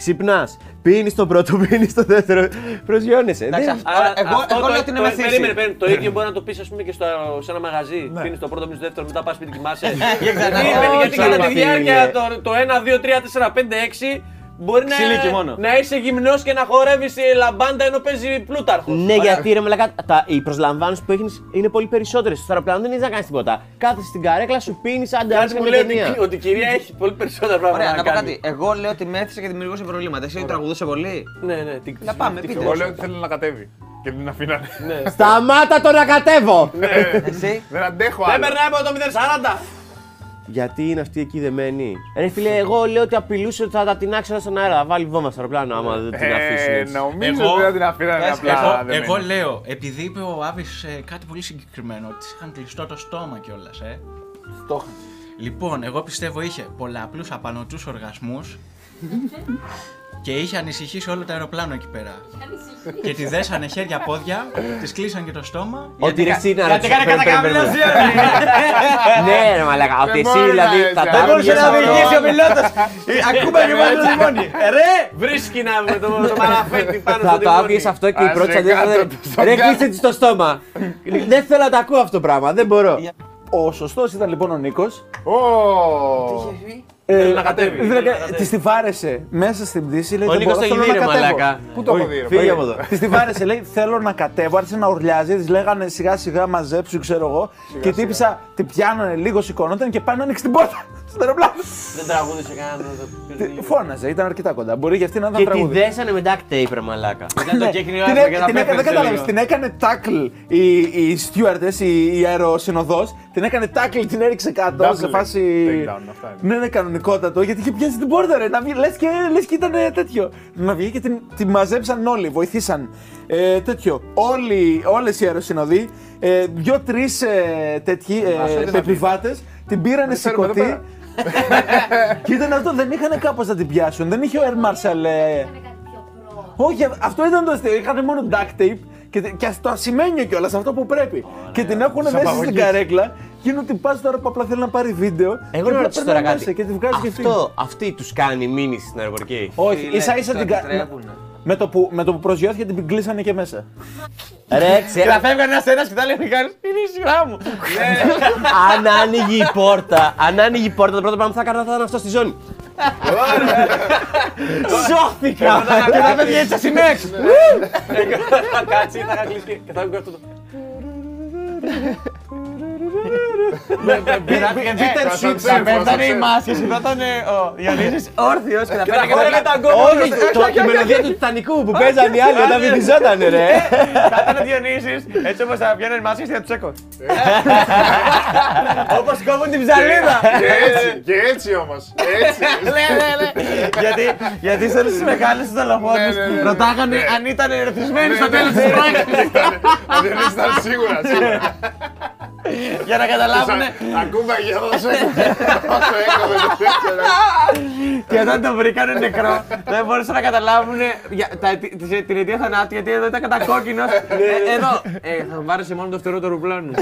Ξυπνάς. Πίνεις το πρώτο, πίνεις το δεύτερο. Προσγειώνεσαι. Εντάξει, Δεν- αυτό- Άρα, εγώ- αυτό εγώ το- λέω ότι είναι το- μεθύση. Περίμενε, περίμενε. Το ίδιο μπορεί να το πεις, ας πούμε, και στο, σε ένα μαγαζί. Πίνεις το πρώτο, πίνεις το δεύτερο, μετά πας σπίτι κοιμάσαι. γιατί Όχι, γιατί κατά τη φίλε. διάρκεια το, το 1, 2, 3, 4, 5, 6 μπορεί να, Ξυλίκι μόνο. να είσαι γυμνός και να χορεύεις λαμπάντα ενώ παίζει πλούταρχος. Ναι, γιατί ρε μαλακα, τα, οι προσλαμβάνωση που έχεις είναι πολύ περισσότερες. Στο αεροπλάνο δεν έχεις να κάνεις τίποτα. Κάθεσαι στην καρέκλα, σου πίνεις, άντε Κάτι άρεσε μου με λέει ταινία. ότι, ότι η κυρία έχει πολύ περισσότερα πράγματα Ωραία, να να πω κάνει. κάτι. Εγώ λέω ότι μέθησε και δημιουργούσε προβλήματα. Εσύ τραγουδούσε πολύ. Ναι, ναι. τι- Να πάμε, τι- πείτε. Εγώ λέω ότι θέλει να κατέβει. Και δεν την αφήνανε. Ναι. Σταμάτα το να κατέβω! Εσύ; Δεν αντέχω Δεν άλλο. περνάει από το 040. Γιατί είναι αυτή εκεί δεμένη; Ρε φίλε, εγώ λέω ότι απειλούσε ότι θα τα τεινάξει όλα στον αέρα. Θα βάλει βόμβα στο αεροπλάνο άμα δεν την αφήσει. Ε, έτσι. νομίζω Εγώ- ότι δεν την αφήνανε Πες, απλά. Εγώ, δεμένη. εγώ λέω, επειδή είπε ο Άβης κάτι πολύ συγκεκριμένο, ότι της είχαν κλειστό το στόμα κιόλας, ε. Το είχα. Λοιπόν, εγώ πιστεύω είχε πολλαπλούς απανοτούς οργασμούς και είχε ανησυχήσει όλο το αεροπλάνο εκεί πέρα. Ανησυχεί. και τη δέσανε χέρια-πόδια, τη κλείσαν και το στόμα. Ότι ρε εσύ να Γιατί έκανε Περίμενε, περίμενε. κατακαμήλωση, Ναι, ρε μαλάκα. Ότι Δεν εσύ μπορεί δηλαδή να θα έτσι, το δεν Δεν μπορούσε έβγαινες να αυτό. οδηγήσει ο πιλότο. Ακούμε και μόνο το τιμόνι. Ρε! Βρίσκει να με το, το μαραφέτη πάνω Θα στο το τιμόνι. άκουγες αυτό και η Άσε πρώτη αντίδραση θα κάτω ήταν, το στο Ρε κάτω. κλείστε τη στο στόμα. Δεν θέλω να τα ακούω αυτό το πράγμα. Δεν μπορώ. Ο σωστό ήταν λοιπόν ο Νίκο. Ω, Θέλει να κατέβει, θέλει να κατέβει. Της τη βάρεσε μέσα στην πτήση. Λέει, Ο «Δεν Νίκος μπορώ, το έχει θέλω δει να ρε κατέβω». μαλάκα. Πού το έχω δει, ρε, Φύγε φίλε. από εδώ. Της τη βάρεσε, λέει: Θέλω να κατέβω. Άρχισε να ουρλιάζει, της λέγανε σιγά σιγά μαζέψου, ξέρω εγώ. και τύπησα, την πιάνανε λίγος, σηκωνόταν και πάνε να ανοίξει την πόρτα στο αεροπλάνο. Δεν τραγούδισε κανένα. Τι- Φώναζε, ήταν αρκετά κοντά. Μπορεί και αυτή να ήταν Και τη τραγούδι. δέσανε με duct tape ρε μαλάκα. Ήταν το κέκκινο Την, άσπρο έ- και θα την έκανε, δεν πέφτει κατάλαβες, λίγο. την έκανε tackle η, η stewardess, η, η αεροσυνοδός, την έκανε tackle, την έριξε κάτω Double σε φάση... takedown, αυτά είναι. Ναι, ναι, κανονικότατο, γιατί είχε πιάσει την πόρτα ρε, να βγει, λες και, λες και ήταν τέτοιο. Να βγει και την, την μαζέψαν όλοι, βοηθήσαν. Ε, τέτοιο, όλοι, όλες οι αεροσυνοδοί, ε, δυο-τρεις ε, τέτοιοι ε, επιβάτες, την πήρανε φέρουμε εδώ σηκωτή. και ήταν αυτό, δεν είχαν κάπως να την πιάσουν, δεν είχε ο Air Marshal... ε, Έκανε κάτι πιο προ. όχι, αυτό ήταν το αστείο. Είχαν μόνο duct tape και, και το ασημένιο κιόλας, αυτό που πρέπει. και την έχουν μέσα στην απαγωγής. καρέκλα και είναι ότι πα τώρα που απλά θέλει να πάρει βίντεο. Εγώ και να απλά ρωτήσω περνάει τώρα μέσα κάτι. Και τη βγάζει και αυτή. Αυτό, αυτή του κάνει μήνυση στην αεροπορική. Όχι, Φίλε, ίσα ίσα το την κα- επιτρέπουνε. Με το που, με το που προσγειώθηκε την κλείσανε και μέσα. Ρε, Και ξέρεις, θα φεύγει ένα ένα και θα λέει ο Μιχάλης, Είναι η σειρά μου. αν άνοιγε η πόρτα, αν άνοιγε η πόρτα, το πρώτο πράγμα που θα έκανα θα ήταν αυτό στη ζώνη. Σώθηκα! Και θα φεύγει έτσι στην έξω. Θα κάτσει, θα κλείσει και- και θα βγει αυτό το. Peter Switch θα πέφτανε οι μάσκες και θα ήταν ε, ο Διονύσης όρθιος και θα Και θα πέφτανε χόρευε τα γκολ. Όχι, το- η μελωδία του Τιτανικού που παίζαν οι άλλοι όταν βυθιζότανε ρε. Θα ήταν ο Διονύσης, έτσι όπως θα βγαίνουν οι μάσκες και θα τους έκο. Όπως κόβουν την ψαλίδα. Και έτσι, και έτσι όμως. Έτσι. Ναι, ναι, ναι. Γιατί, γιατί σε όλες τις μεγάλες τους δολοφόνους Ναι, ναι, ναι. ρωτάγανε αν ήταν ερεθισμένοι στο τέλος της ναι, πράξης. Αν δεν ήταν σίγουρα, σίγουρα. Για να καταλάβουν Ακούμε για δώσε Όσο έκοβε το τέτοιο. και όταν τον βρήκανε νεκρό δεν μπορούσαν να καταλάβουν για- τα- τη- τη- την αιτία θανάτου γιατί εδώ ήταν κατακόκκινος. Ε, Εδώ, ε, θα βάρεσε μόνο το φτερό του αεροπλάνου.